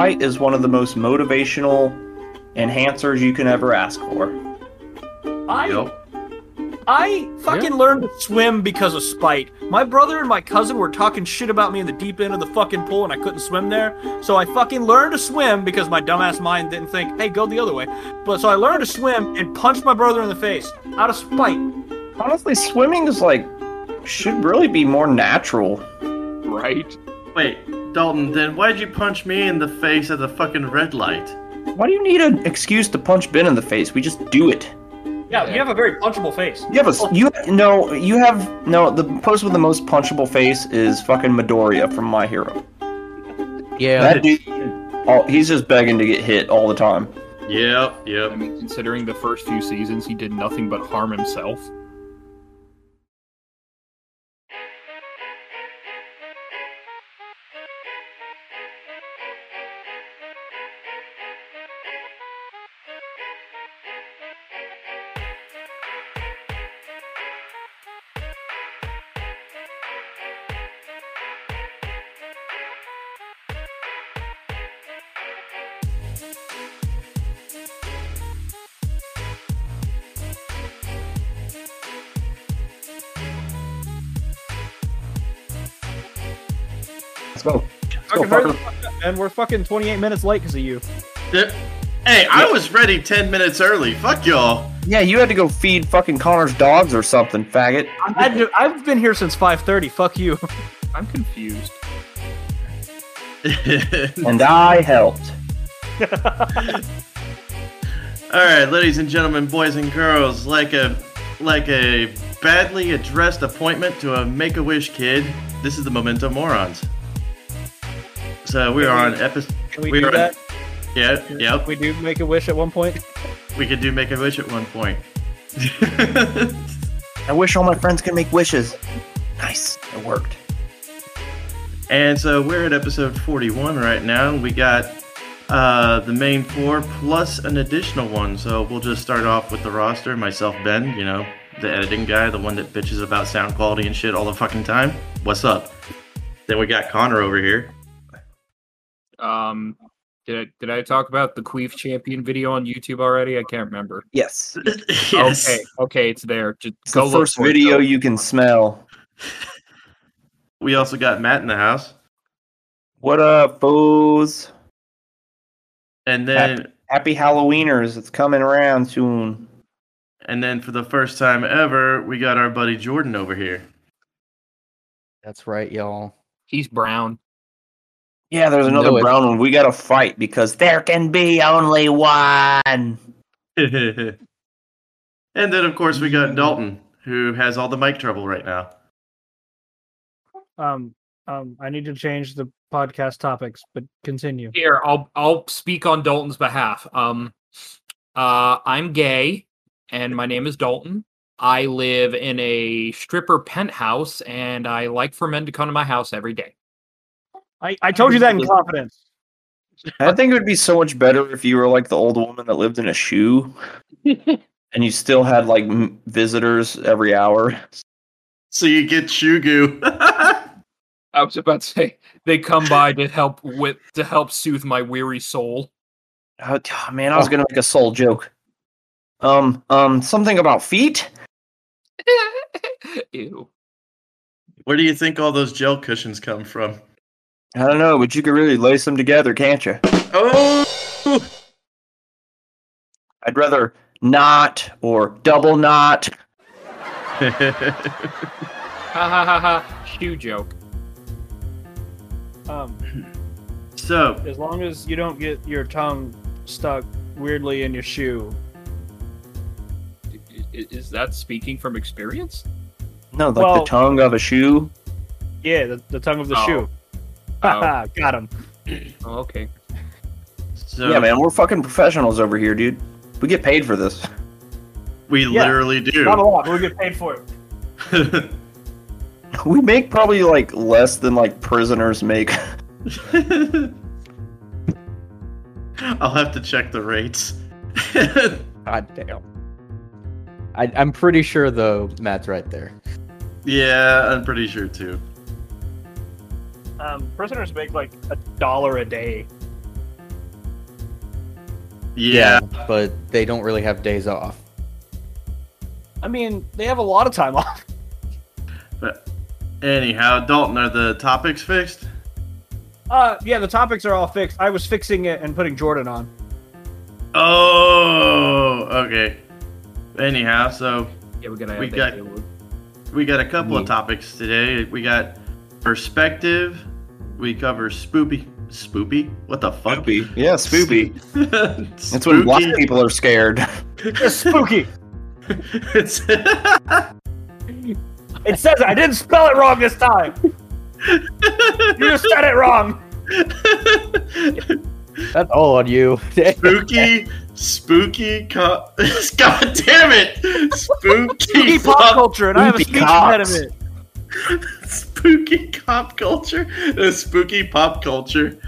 fight is one of the most motivational enhancers you can ever ask for. I Yep. I fucking learned to swim because of spite. My brother and my cousin were talking shit about me in the deep end of the fucking pool and I couldn't swim there. So I fucking learned to swim because my dumbass mind didn't think, hey, go the other way. But so I learned to swim and punched my brother in the face out of spite. Honestly, swimming is like should really be more natural. Right? Wait, Dalton, then why'd you punch me in the face at the fucking red light? Why do you need an excuse to punch Ben in the face? We just do it. Yeah, you have a very punchable face. You have a you no you have no the person with the most punchable face is fucking Midoriya from My Hero. Yeah, That dude, oh, he's just begging to get hit all the time. Yep, I mean, considering the first few seasons, he did nothing but harm himself. Let's Fucking hurry the fucker. fuck up, man. We're fucking 28 minutes late because of you. Yep. Hey, I was ready 10 minutes early. Fuck y'all. Yeah, you had to go feed fucking Connor's dogs or something, faggot. I, I've been here since 5:30. Fuck you. I'm confused. And I helped. All right, ladies and gentlemen, boys and girls, like a like a badly addressed appointment to a Make-A-Wish kid. This is the Memento Morons. So we Can are we- on episode. Can we We do are- that? Yeah, yep. We do make a wish at one point. We could do Make-A-Wish at one point. I wish all my friends could make wishes. Nice. It worked. And so we're at episode 41 right now. We got uh, the main four plus an additional one. So we'll just start off with the roster. Myself, Ben, you know, the editing guy, the one that bitches about sound quality and shit all the fucking time. What's up? Then we got Connor over here. Um, did I, did I talk about the Queef Champion video on YouTube already? I can't remember. Yes. yes. Okay, okay, it's there. Just It's go the look first for video though. you can smell. We also got Matt in the house. What up, foes? And then Happy Halloweeners. It's coming around soon. and then for the first time ever, we got our buddy Jordan over here. That's right, y'all. He's brown. Yeah, there's another Knew it. brown one. We gotta fight because there can be only one. and then of course we got Dalton, who has all the mic trouble right now. Um, um, I need to change the podcast topics, but continue. Here, I'll I'll speak on Dalton's behalf. Um, uh, I'm gay, and my name is Dalton. I live in a stripper penthouse, and I like for men to come to my house every day. I, I told you that in confidence. I think it would be so much better if you were like the old woman that lived in a shoe, and you still had like m- visitors every hour. So you get Shugu. I was about to say they come by to help with to help soothe my weary soul. Oh, man, I was gonna make a soul joke. Um, um, something about feet. Ew. Where do you think all those gel cushions come from? I don't know, but you could really lace them together, can't you? Oh, I'd rather not or double not. Ha ha ha ha. Shoe joke. Um, so as long as you don't get your tongue stuck weirdly in your shoe. I- i- Is that speaking from experience? No, like Well- the tongue of a shoe. Yeah, the, the tongue of the Oh. shoe. Oh. Got him. Oh, okay. so yeah, man, we're fucking professionals over here, dude. We get paid for this. we Yeah. literally do. Not a lot, but we get paid for it. We make probably like less than like prisoners make. I'll have to check the rates. God damn. I, I'm pretty sure though Matt's right there. yeah, I'm pretty sure too. Um, prisoners make like a dollar a day. Yeah. but they don't really have days off. I mean, they have a lot of time off. But anyhow, Dalton, are the topics fixed? Uh, yeah, the topics are all fixed. I was fixing it and putting Jordan on. Oh, okay. Anyhow, so Yeah, we gotta. We got- we got a couple of topics today. We got perspective. We cover spoopy. Spoopy? What the fuck? Spoopy. Yeah, spoopy. That's That's when black people are scared. It's spooky. it's It says I didn't spell it wrong this time. You just said it wrong. That's all on you. spooky, spooky. Co- God damn it! Spooky, Spooky pop pop- culture, and I have a spooky speech cops. impediment. spooky pop culture. The spooky pop culture.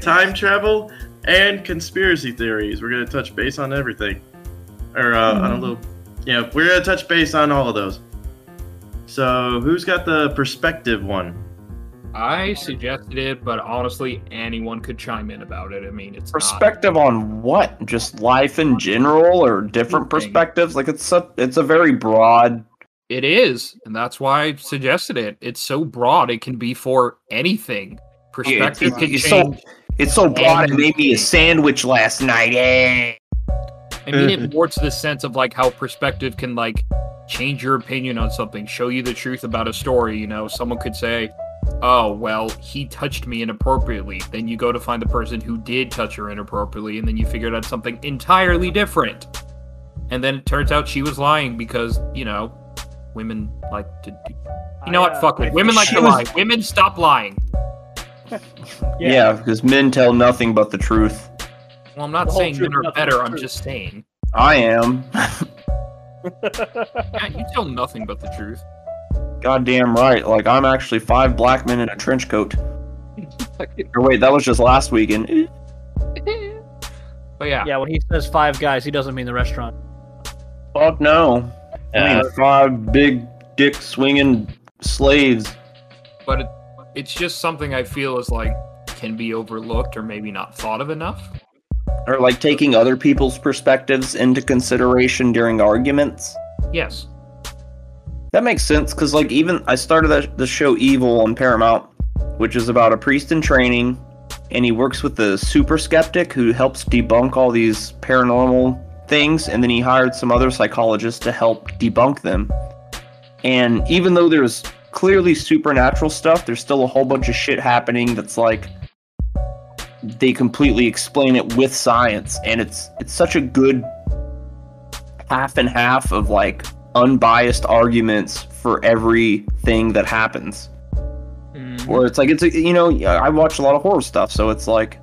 Time travel and conspiracy theories. We're gonna touch base on everything, or uh, on a little. Yeah, we're gonna touch base on all of those. So, who's got the perspective one? I suggested it, but honestly, anyone could chime in about it. I mean, it's not- Perspective on what? Just life in general, or different Anything. perspectives? Like it's a it's a very broad. It is, and that's why I suggested it. It's so broad; it can be for anything. Perspective it's- can it's change. so- It's so broad. It made me a sandwich last night. Eh. I mean it more to the sense of like how perspective can like change your opinion on something, show you the truth about a story. You know, someone could say, "Oh, well, he touched me inappropriately." Then you go to find the person who did touch her inappropriately, and then you figured out something entirely different. And then it turns out she was lying because you know, women like to. Do... You know I, what? uh, Fuck I it. Women like to was- lie. Women stop lying. Yeah. because men tell nothing but the truth. Well, I'm not The saying men are better. I'm just saying. I am. Yeah, you tell nothing but the truth. Goddamn right. Like I'm actually five black men in a trench coat. Or wait, that was just last weekend. But yeah, Yeah, when he says five guys, he doesn't mean the restaurant. Fuck no. I mean uh, five big dick swinging slaves. but it, it's just something I feel is like can be overlooked or maybe not thought of enough. Or like taking other people's perspectives into consideration during arguments. Yes. That makes sense because, like, even I started that, the show Evil on Paramount, which is about a priest in training, and he works with the super skeptic who helps debunk all these paranormal things, and then he hired some other psychologists to help debunk them. And even though there's clearly supernatural stuff, there's still a whole bunch of shit happening that's like they completely explain it with science, and it's it's such a good half and half of like unbiased arguments for everything that happens. Mm-hmm. Where it's like it's a, you know I watch a lot of horror stuff, so it's like,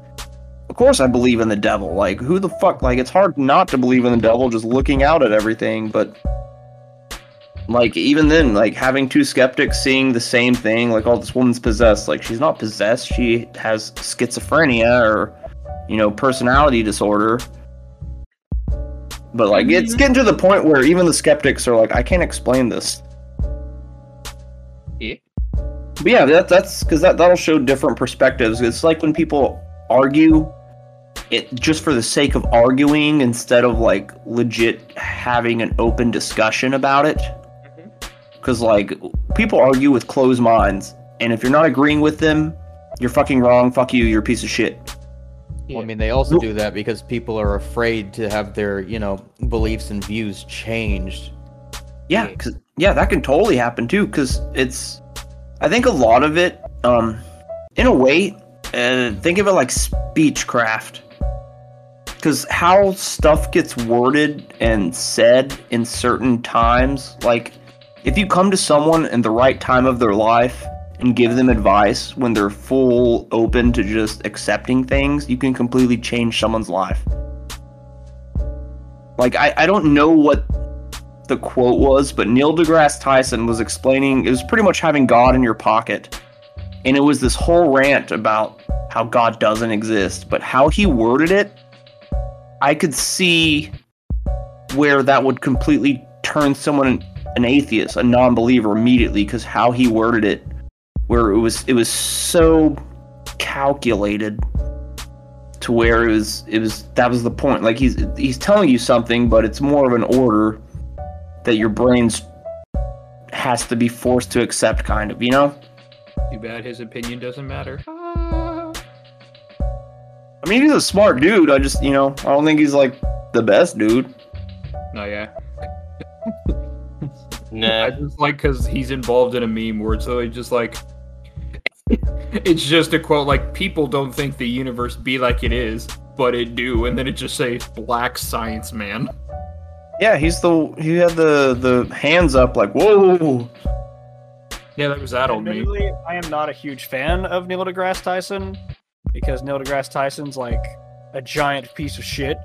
of course I believe in the devil. Like who the fuck? Like it's hard not to believe in the devil just looking out at everything. But like even then, like having two skeptics seeing the same thing, like oh this woman's possessed. Like she's not possessed. She has schizophrenia or you know personality disorder. But like it's mm-hmm. getting to the point where even the skeptics are like, I can't explain this. Yeah. But yeah, that, that's because that that'll show different perspectives. It's like when people argue, it just for the sake of arguing instead of like legit having an open discussion about it. Because like people argue with closed minds, and if you're not agreeing with them, you're fucking wrong. Fuck you. You're a piece of shit. Well, I mean, they also do that because people are afraid to have their, you know, beliefs and views changed. Yeah, cause, yeah, that can totally happen too. Because it's, I think a lot of it, um, in a way, uh, think of it like speechcraft. Because how stuff gets worded and said in certain times, like if you come to someone in the right time of their life and give them advice when they're full open to just accepting things, you can completely change someone's life. Like I, I don't know what the quote was, but Neil deGrasse Tyson was explaining it was pretty much having God in your pocket. And it was this whole rant about how God doesn't exist, but how he worded it, I could see where that would completely turn someone an atheist, a non-believer immediately because how he worded it where it was it was so calculated to where it was it was that was the point. Like he's he's telling you something, but it's more of an order that your brain's has to be forced to accept, kind of. You know. Too bad his opinion doesn't matter. I mean, he's a smart dude. I just you know I don't think he's like the best dude. No, yeah. Nah. I just like because he's involved in a meme where it's literally just like it's just a quote like people don't think the universe be like it is, but it do, and then it just says black science man. Yeah, he's the he had the the hands up like whoa. Yeah, that was that old meme. I am not a huge fan of Neil deGrasse Tyson because Neil deGrasse Tyson's like a giant piece of shit.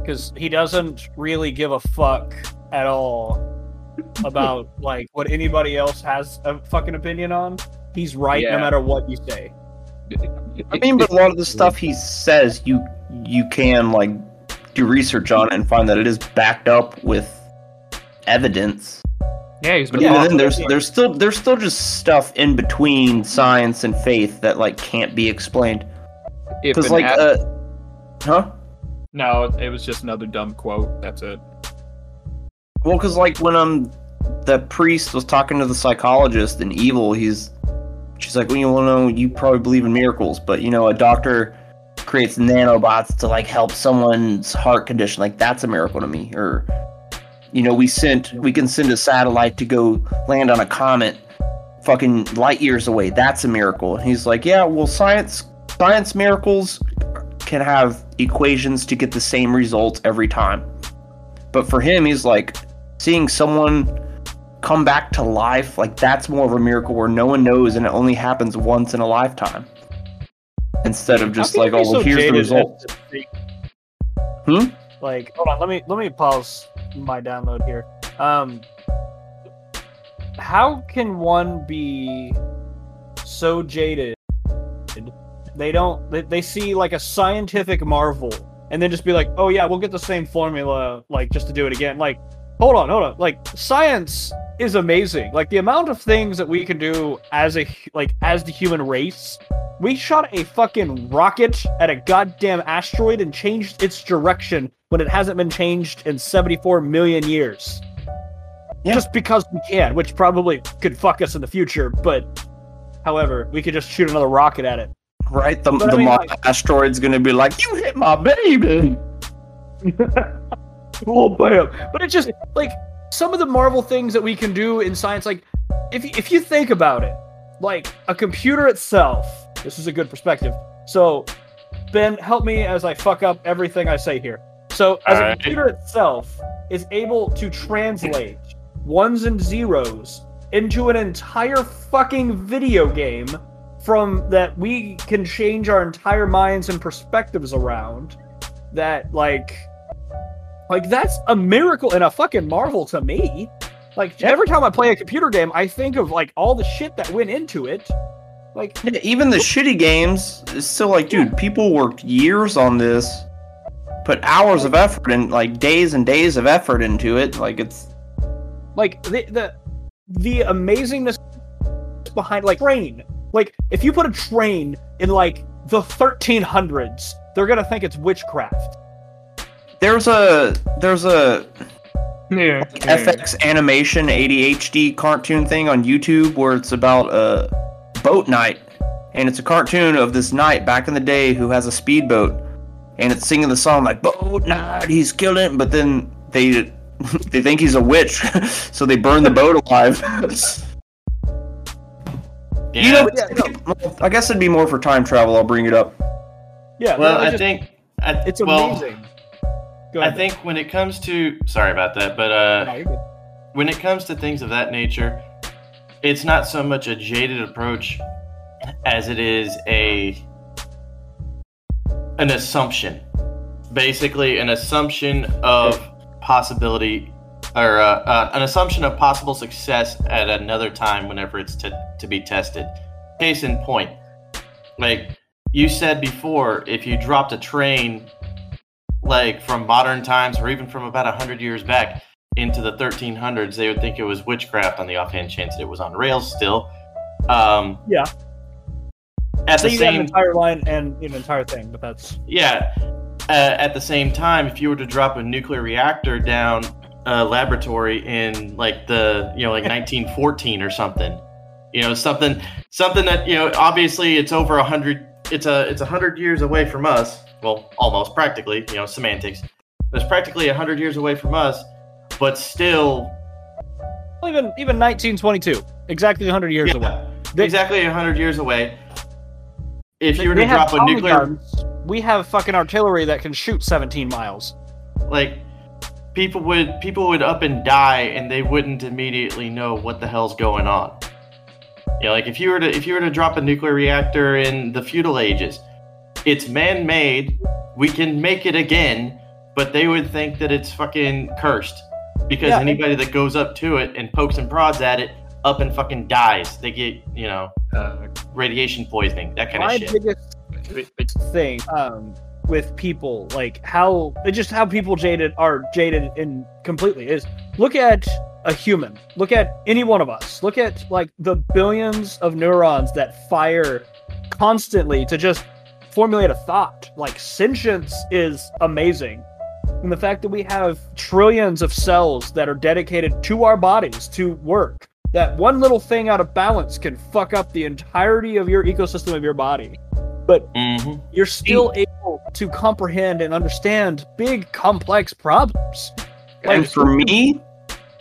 Because he doesn't really give a fuck at all about like what anybody else has a fucking opinion on. He's right Yeah. no matter what you say. I mean, but a lot of the stuff he says, you you can like do research on it and find that it is backed up with evidence. Yeah, he's been But Yeah. then, there's there's still there's still just stuff in between science and faith that like can't be explained. Because like, uh, huh? no, it was just another dumb quote. That's it. Well, because like when um the priest was talking to the psychologist in Evil, he's she's like, well, you know, you probably believe in miracles, but you know, a doctor creates nanobots to like help someone's heart condition. Like that's a miracle to me. Or you know, we sent we can send a satellite to go land on a comet, fucking light years away. That's a miracle. And he's like, yeah, well, science science miracles can have equations to get the same results every time. But for him, he's like seeing someone come back to life, like that's more of a miracle where no one knows and it only happens once in a lifetime. Instead of just like, oh well, so here's the result. as to think- Hmm? Like, hold on, let me let me pause my download here. Um, how can one be so jaded? They don't. They, they see like a scientific marvel, and then just be like, "Oh yeah, we'll get the same formula, like just to do it again." Like, hold on, hold on. Like, science is amazing. Like the amount of things that we can do as a like as the human race we shot a fucking rocket at a goddamn asteroid and changed its direction when it hasn't been changed in 74 million years. Yeah. Just because we can, which probably could fuck us in the future, but however, we could just shoot another rocket at it. Right? The, But I the mean, mob like- asteroid's gonna be like, you hit my baby. oh, bam. But it's just like some of the Marvel things that we can do in science, like if if you think about it, like a computer itself. This is a good perspective. So, Ben, help me as I fuck up everything I say here. So, as a Alright. computer itself is able to translate ones and zeros into an entire fucking video game from that we can change our entire minds and perspectives around that like like that's a miracle and a fucking marvel to me. Like every time I play a computer game, I think of like all the shit that went into it. Like Yeah, even the shitty games, it's still like, dude, people worked years on this, put hours of effort and like days and days of effort into it. Like it's like the the the amazingness behind like train. Like if you put a train in like the 1300s, they're gonna think it's witchcraft. There's a there's a Yeah. FX animation ADHD cartoon thing on YouTube where it's about a boat night, and it's a cartoon of this knight back in the day who has a speedboat, and it's singing the song like "Boat Night, he's killing," it," but then they they think he's a witch, so they burn the boat alive. Yeah. You know, Yeah, no. I guess it'd be more for time travel. I'll bring it up. Yeah, well, no, I just- think I, it's well, amazing. I think when it comes to sorry about that, but uh, No, when it comes to things of that nature, it's not so much a jaded approach as it is a an assumption. Basically, an assumption of possibility or uh, uh, an assumption of possible success at another time whenever it's to, to be tested. Case in point, like you said before, if you dropped a train like from modern times or even from about 100 years back into the 1300s, they would think it was witchcraft on the offhand chance that it was on rails still. Um, Yeah. at So the you have an same entire line and an entire thing, but that's yeah, uh, at the same time, if you were to drop a nuclear reactor down a laboratory in like the you know like 1914 or something, you know something something that you know obviously it's over a hundred it's a it's a hundred years away from us. Well, almost practically, you know, semantics. It's practically a hundred years away from us, but still well, even even 1922, exactly 100 years Yeah. away. They- exactly a hundred years away. If you were to drop a nuclear guns. We have fucking artillery that can shoot 17 miles. like people would people would up and die and they wouldn't immediately know what the hell's going on you know like if you were to if you were to drop a nuclear reactor in the feudal ages it's man-made we can make it again but they would think that it's fucking cursed because Yeah. anybody that goes up to it and pokes and prods at it up and fucking dies they get you know Uh, radiation poisoning that kind of shit biggest thing um, with people, like how just how people jaded are jaded in completely is look at a human. Look at any one of us. Look at like the billions of neurons that fire constantly to just formulate a thought. Like sentience is amazing. And the fact that we have trillions of cells that are dedicated to our bodies to work, that one little thing out of balance can fuck up the entirety of your ecosystem of your body. But hmm you're still able to comprehend and understand big, complex problems. and for me,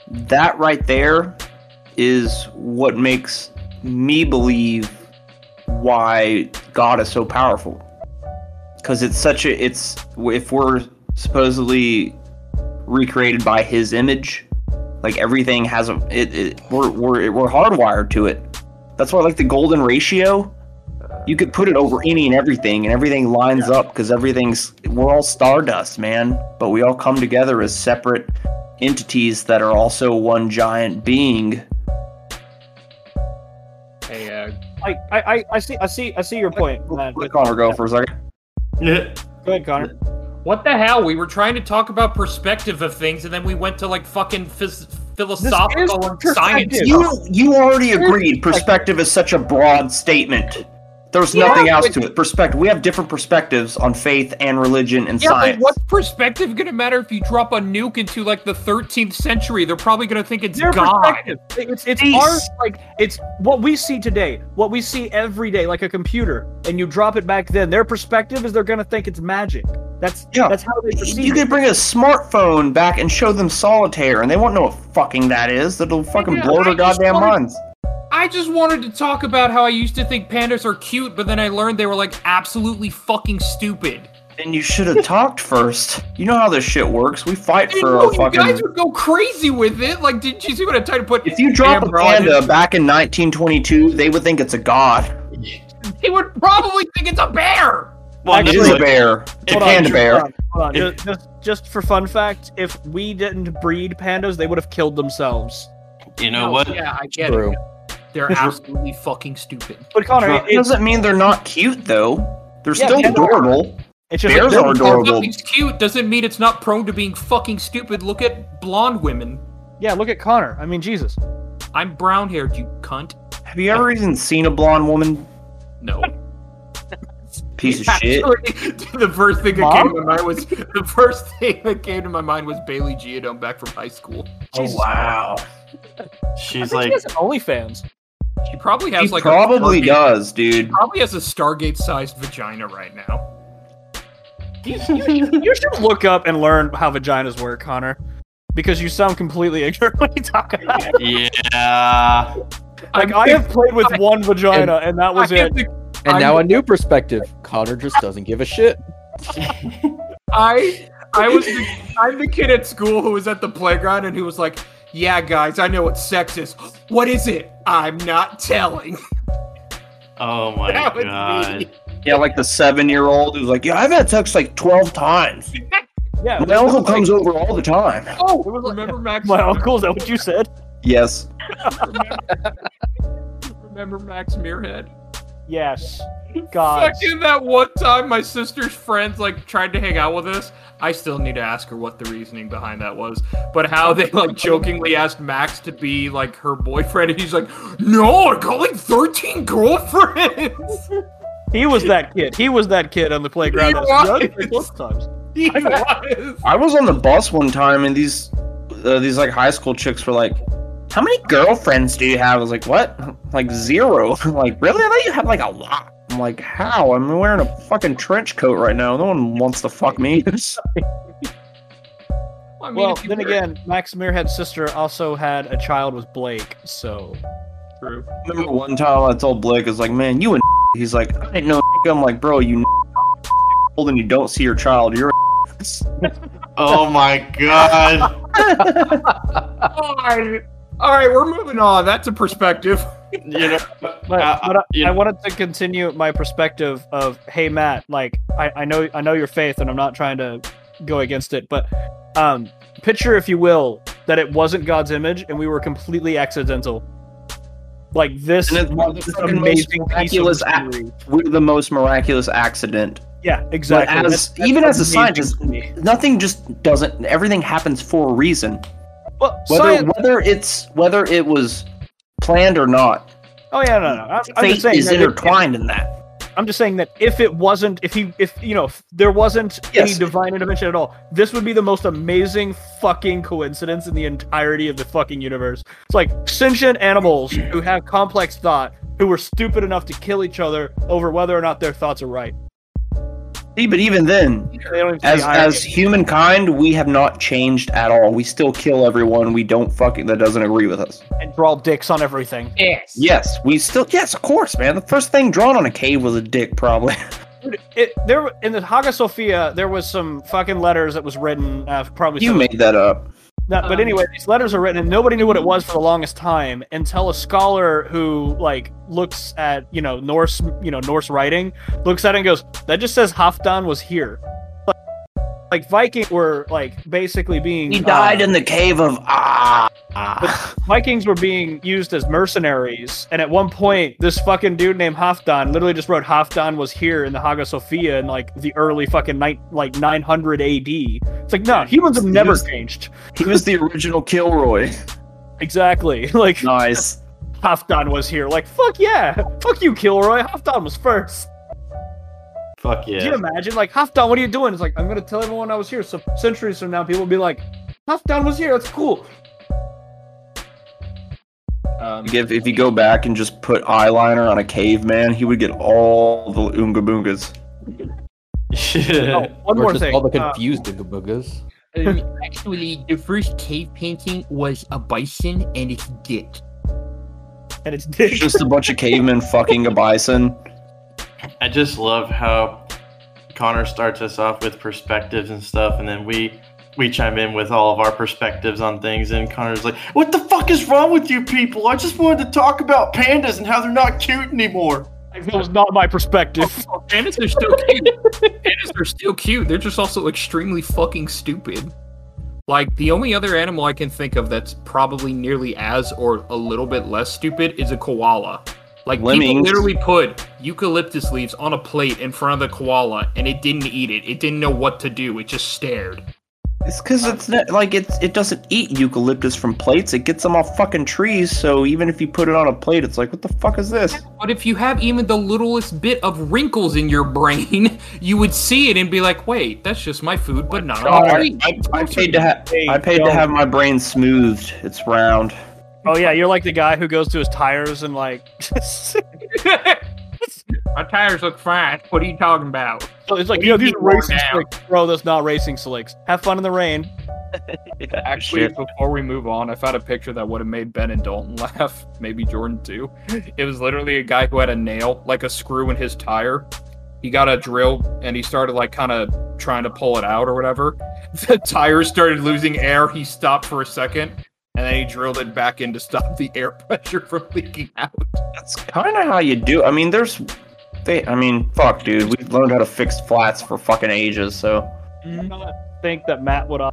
that right there is what makes me believe why God is so powerful. Because it's such a it's if we're supposedly recreated by His image, like everything has a it, it we're we're we're hardwired to it. That's why like the golden ratio. You could put it over any and everything, and everything lines up because everything's we're all stardust, man. But we all come together as separate entities that are also one giant being. Like I, I, I see I see I see your point, man. Let Connor go for a second. Mm-hmm. Go ahead, Connor. What the hell? We were trying to talk about perspective of things, and then we went to like fucking phys- philosophical and science. You you already agreed perspective is such a broad statement. There's Yeah, nothing else to it. Perspective. We have different perspectives on faith and religion and Yeah, science. but what's perspective gonna matter if you drop a nuke into like the 13th century? They're probably gonna think it's Their God. It's it's Peace. ours. Like it's what we see today, what we see every day, like a computer, and you drop it back then. Their perspective is they're gonna think it's magic. That's Yeah. That's how they perceive you could bring a smartphone back and show them solitaire, and they won't know what fucking that is. That'll fucking Yeah, blow their goddamn wanted- minds. I just wanted to talk about how I used to think pandas are cute, but then I learned they were like absolutely fucking stupid. Then you should have talked first. You know how this shit works. We fight I for know a you fucking. guys would go crazy with it. Like, did you see what I tried to put? If you drop a panda it? back in 1922, they would think it's a god. They would probably think it's a bear. well, It Actually- is no, a bear. It's a Hold on, panda hold bear. on, hold on. Just, just, just for fun fact, if we didn't breed pandas, they would have killed themselves. you know No, what Yeah, I get True. it. They're absolutely fucking stupid. But Connor, it, It doesn't mean they're not cute though. They're Yeah, still pandas are. adorable. it's just bears like, are adorable. something's cute doesn't mean it's not prone to being fucking stupid. Look at blonde women. yeah. Look at Connor. I mean, Jesus. I'm brown haired, you cunt. Have you ever even seen a blonde woman? No. Piece of shit. Actually, the first thing that came to my mind was the first thing that came to my mind was Bailey Giadome back from high school. Oh, Jesus. wow. I she's think like he has OnlyFans. She probably has He like probably a Stargate- does, dude. Probably has a Stargate sized vagina right now. You should look up and learn how vaginas work, Connor, because you sound completely ignorant when you talk about it. yeah Like I have played with one vagina, and that was I it. have the- And I'm- now a new perspective. Connor just doesn't give a shit. I I was the, I'm the kid at school who was at the playground and who was like, "Yeah, guys, I know what sex is. What is it? I'm not telling." oh my That was god me. Yeah, like the seven-year-old who's like, "Yeah, I've had sex like twelve times. Yeah, My uncle comes over all the time." Oh, was remember Max? My uncle. Is that what you said? Yes. Remember Max Muirhead? Yes. God. Fucking that one time my sister's friends like tried to hang out with us. I still need to ask her what the reasoning behind that was. But how they like jokingly asked Max to be like her boyfriend, and he's like, "No, I got like thirteen girlfriends." He was that kid. He was that kid on the playground. He that was. said, "Yeah, both times. He was. I was on the bus one time, and these uh, these like high school chicks were like, "How many girlfriends do you have?" I was like, "What? Like zero? like really? I thought you had like a lot." I'm like, "How? I'm wearing a fucking trench coat right now. No one wants to fuck me." I mean, Well, then were- again, Max Muirhead's sister also had a child with Blake, so True. remember one time I told Blake, I was like, "Man, you and he's like, I didn't know." I'm like, "Bro, you old and you don't see your child. You're." Oh my god. All right. All right, we're moving on. That's a perspective. You know, But, Uh, but I, you I know- wanted to continue my perspective of, hey Matt, like I, I know I know your faith, and I'm not trying to go against it, but um, picture, if you will, that it wasn't God's image, and we were completely accidental. Like this, And it's one of the this fucking most amazing piece of miraculous act- We're the most miraculous accident. Yeah, exactly. as- That's- that's even as a scientist- Nothing just doesn't. Everything happens for a reason. Well, Whether science. whether it's whether it was planned or not, Oh yeah, no, no. I'm, I'm just saying is that it- intertwined in that. I'm just saying that if it wasn't, if he, if you know, if there wasn't any divine intervention at all, this would be the most amazing fucking coincidence in the entirety of the fucking universe. It's like sentient animals who have complex thought, who were stupid enough to kill each other over whether or not their thoughts are right. See, but even then, They don't even see as as humankind, we have not changed at all. We still kill everyone we don't fucking that doesn't agree with us. and draw dicks on everything. Yes. Yes, we still yes, of course, man. The first thing drawn on a cave was a dick, probably. Dude, it there in the Hagia Sophia there was some fucking letters that was written uh, probably you some- made that up. No, but Um, anyway, these letters are written, and nobody knew what it was for the longest time until a scholar who like looks at you know Norse you know Norse writing looks at it and goes, "That just says Halfdan was here." Like, Vikings were like basically being He died uh, in the cave of ah. Vikings were being used as mercenaries, and at one point, this fucking dude named Halfdan literally just wrote Halfdan was here in the Hagia Sophia in like the early fucking night like 900 AD. It's like no, humans have He never was- changed. He was the original Kilroy. Exactly, like. Nice. Halfdan was here. Like, fuck yeah. Fuck you, Kilroy. Halfdan was first. Fuck Can you imagine? Like, Halfdan, what are you doing? It's like, I'm going to tell everyone I was here. So centuries from now, people will be like, Halfdan was here. That's cool. Um, If, if you go back and just put eyeliner on a caveman, he would get all the oonga boongas. Oh, one Or more just thing. all the Uh, confused boogas. Um, actually, the first cave painting was a bison and its dick. and it's dick. Just a bunch of cavemen fucking a bison. I just love how Connor starts us off with perspectives and stuff, and then we we chime in with all of our perspectives on things, and Connor's like, "What the fuck is wrong with you people? I just wanted to talk about pandas and how they're not cute anymore." That was not my perspective. Oh, pandas are still cute. Pandas are still cute. They're just also extremely fucking stupid. Like the only other animal I can think of that's probably nearly as or a little bit less stupid is a koala. Like people literally put eucalyptus leaves on a plate in front of the koala and it didn't eat it. It didn't know what to do. It just stared. It's because it's not, like it's it doesn't eat eucalyptus from plates. It gets them off fucking trees. So even if you put it on a plate, it's like, what the fuck is this? But if you have even the littlest bit of wrinkles in your brain, you would see it and be like, "Wait, that's just my food, but not on a I, tree." I, I paid to have I paid to have my brain smoothed. It's round. Oh, yeah. You're like the guy who goes to his tires and, like, My tires look fine. What are you talking about? so it's like, you know, these are racing down? slicks. Bro, that's not racing slicks. Have fun in the rain. Actually, Shit. before we move on, I found a picture that would have made Ben and Dalton laugh. Maybe Jordan too. It was literally a guy who had a nail, like a screw in his tire. He got a drill and he started like kind of trying to pull it out or whatever. The tire started losing air. He stopped for a second and then he drilled it back in to stop the air pressure from leaking out. That's kind of how you do. I mean, there's, they. I mean, fuck, dude. We've learned how to fix flats for fucking ages. So I don't think that Matt would. Uh,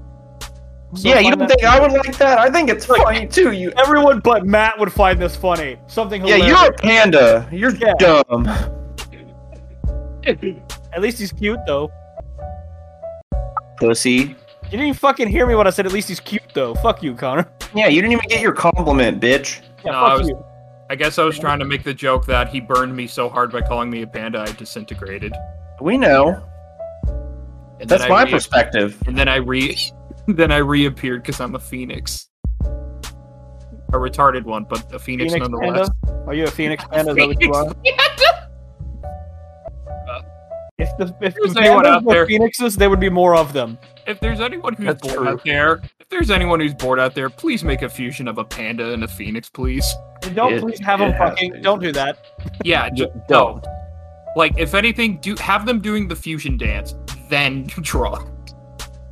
yeah, you don't think I would like that? I think it's funny too. You. Everyone but Matt would find this funny. Something Yeah, you're a panda. You're Yeah. dumb. At least he's cute, though. Pussy. You didn't even fucking hear me when I said at least he's cute, though. Fuck you, Connor. Yeah, you didn't even get your compliment, bitch. Yeah, No, I was- you. I guess I was trying to make the joke that he burned me so hard by calling me a panda I disintegrated. We know. And That's my re- perspective. And then I re then I reappeared because I'm a phoenix. A retarded one, but a phoenix, Phoenix nonetheless. panda? Are you a phoenix panda? Is that the if There's anyone out were there- phoenixes, there would be more of them. If there's anyone who's That's bored true. out there, if there's anyone who's bored out there, please make a fusion of a panda and a phoenix, please. And don't It- please have them it has fucking. been. Don't do that. Yeah, ju- no. Like, if anything, do have them doing the fusion dance, then draw.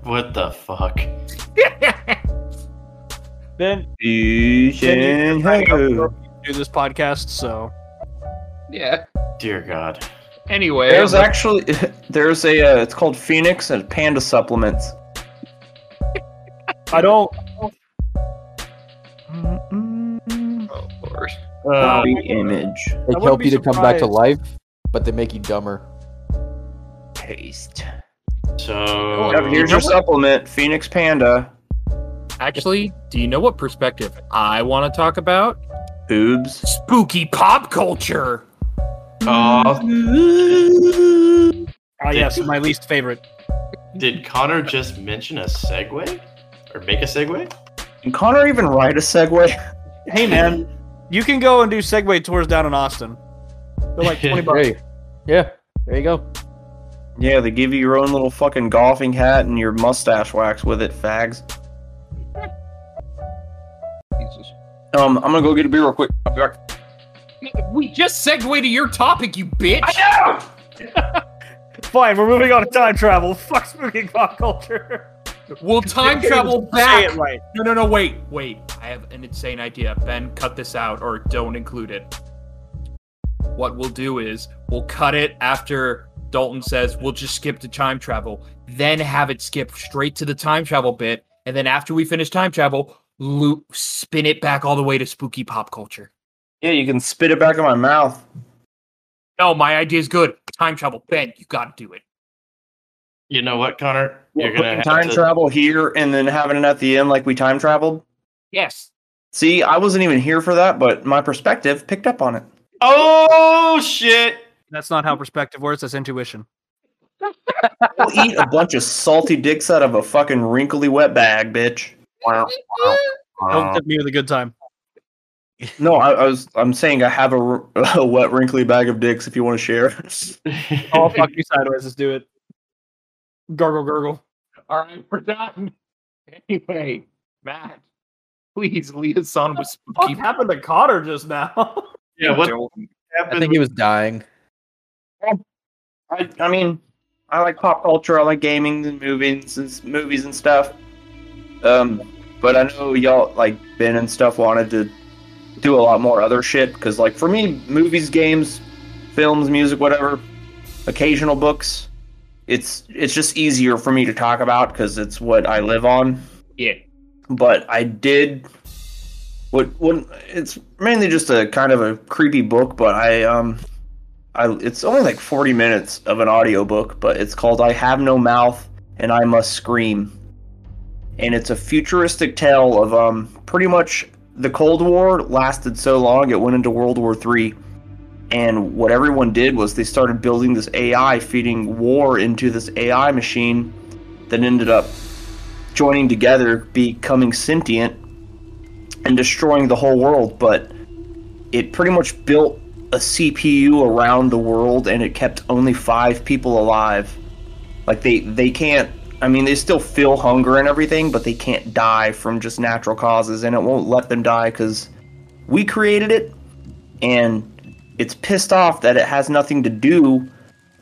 What the fuck? Then Fusion ho. do this podcast. So yeah. Dear God. Anyway, There's I'm- actually there's a uh, it's called Phoenix and Panda supplements. I don't. oh, Lord. Copy image. They help you to come back to life, but they make you dumber. Paste. So Yep, here's your supplement, Phoenix Panda. Actually, do you know what perspective I want to talk about? Boobs. Spooky pop culture. Aw, Ah, yes, my least favorite. did Connor just mention a segue? Or make a segue? Can Connor even write a segue? Hey man, you can go and do Segway tours down in Austin. They're like twenty bucks. Hey, yeah, there you go. Yeah, they give you your own little fucking golfing hat and your mustache wax with it, fags. Jesus. Um, I'm gonna go get a beer real quick. I'll be back. We just segued to your topic, you bitch. I know. Fine, we're moving on to time travel. Fuck spooky pop culture. We'll time travel Say back. it right. No, no, no, wait, wait. I have an insane idea. Ben, cut this out or don't include it. What we'll do is we'll cut it after Dalton says we'll just skip to time travel, then have it skip straight to the time travel bit, and then after we finish time travel, loop spin it back all the way to spooky pop culture. Yeah, you can spit it back in my mouth. No, my idea is good. Time travel, Ben, you gotta do it. You know what, Connor? You're Putting gonna time to. travel here and then having it at the end like we time traveled. Yes. See, I wasn't even here for that, but my perspective picked up on it. oh shit! That's not how perspective works. That's intuition. We'll eat a bunch of salty dicks out of a fucking wrinkly wet bag, bitch. Don't tip me with a good time. No, I, I was. I'm saying I have a wet wrinkly bag of dicks. If you want to share. Oh fuck you sideways. Let's do it. Gurgle, gurgle. All right, we're done. Anyway, Matt, please lead us on with spooky. What happened to Cotter just now? yeah, what Dalton. I think he was dying. I, I mean, I like pop culture. I like gaming and movies and movies and stuff. Um, but I know y'all like Ben and stuff wanted to do a lot more other shit because, like, for me, movies, games, films, music, whatever, occasional books. It's it's just easier for me to talk about because it's what I live on. Yeah. But I did. What what? It's mainly just a kind of a creepy book, but I um I, it's only like 40 minutes of an audiobook, but it's called I Have No Mouth and I Must Scream. And it's a futuristic tale of um, pretty much the Cold War lasted so long it went into World War III. And what everyone did was they started building this AI, feeding war into this AI machine that ended up joining together, becoming sentient, and destroying the whole world. But it pretty much built a CPU around the world and it kept only five people alive. Like they they can't I mean they still feel hunger and everything, but they can't die from just natural causes and it won't let them die cuz we created it and it's pissed off that it has nothing to do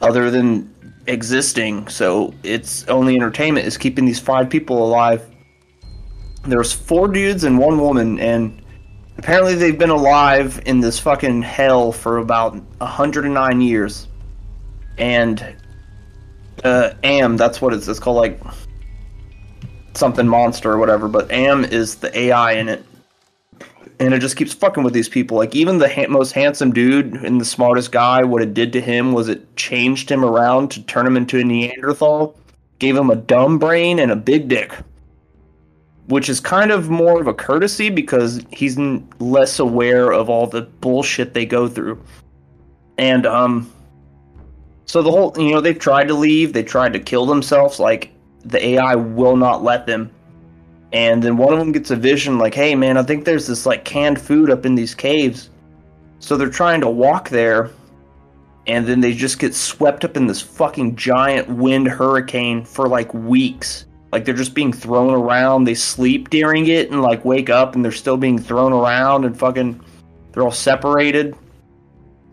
other than existing. So its only entertainment is keeping these five people alive. There's four dudes and one woman and Apparently, they've been alive in this fucking hell for about 109 years. And, uh, AM, that's what it's, it's called, like, something monster or whatever, but AM is the AI in it. And it just keeps fucking with these people. Like, even the ha- most handsome dude and the smartest guy, what it did to him was it changed him around to turn him into a Neanderthal, gave him a dumb brain and a big dick. which is kind of more of a courtesy because he's less aware of all the bullshit they go through. And um so the whole you know they've tried to leave, they tried to kill themselves like the AI will not let them. And then one of them gets a vision like, "Hey man, I think there's this like canned food up in these caves." So they're trying to walk there and then they just get swept up in this fucking giant wind hurricane for like weeks. Like they're just being thrown around. They sleep during it and like wake up and they're still being thrown around and fucking they're all separated.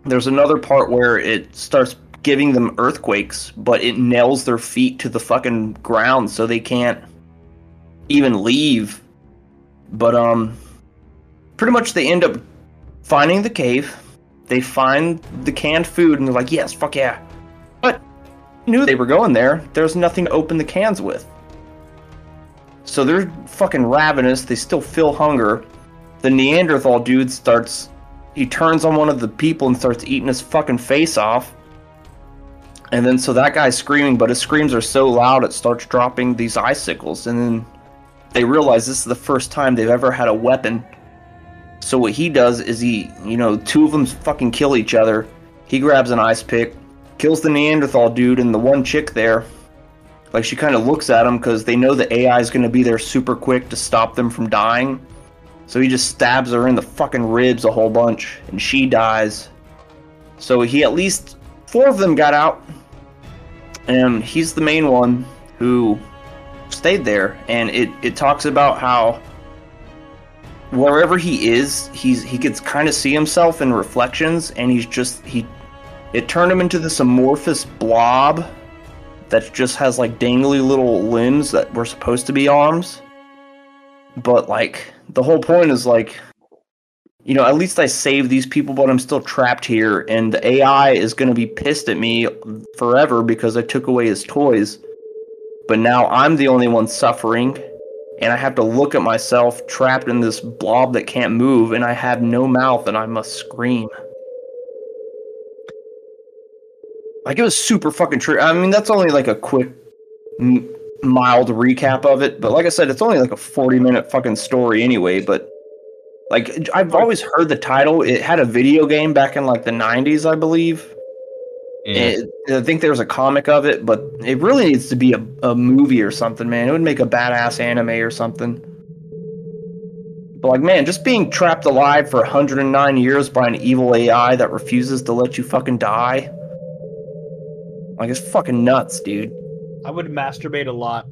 There's another part where it starts giving them earthquakes, but it nails their feet to the fucking ground so they can't even leave. But um pretty much they end up finding the cave. They find the canned food and they're like, "Yes, fuck yeah." But knew they were going there. There's nothing to open the cans with. So they're fucking ravenous. They still feel hunger. The Neanderthal dude starts. He turns on one of the people and starts eating his fucking face off. And then so that guy's screaming, but his screams are so loud it starts dropping these icicles. And then they realize this is the first time they've ever had a weapon. So what he does is he, you know, two of them fucking kill each other. He grabs an ice pick, kills the Neanderthal dude, and the one chick there like she kind of looks at him because they know the AI is going to be there super quick to stop them from dying. So he just stabs her in the fucking ribs a whole bunch, and she dies. So he at least four of them got out, and he's the main one who stayed there. And it it talks about how wherever he is, he's he gets kind of see himself in reflections, and he's just he it turned him into this amorphous blob that just has like dangly little limbs that were supposed to be arms. But like the whole point is like you know, at least I saved these people, but I'm still trapped here, and the AI is going to be pissed at me forever because I took away his toys. But now I'm the only one suffering, and I have to look at myself trapped in this blob that can't move, and I have no mouth, and I must scream. Like it was super fucking true. I mean, that's only like a quick, m- mild recap of it. But like I said, it's only like a forty-minute fucking story anyway. But like, I've always heard the title. It had a video game back in like the '90s, I believe. And I think there was a comic of it, but it really needs to be a, a movie or something, man. It would make a badass anime or something. But like, man, just being trapped alive for 109 years by an evil AI that refuses to let you fucking die. Like it's fucking nuts, dude. I would masturbate a lot.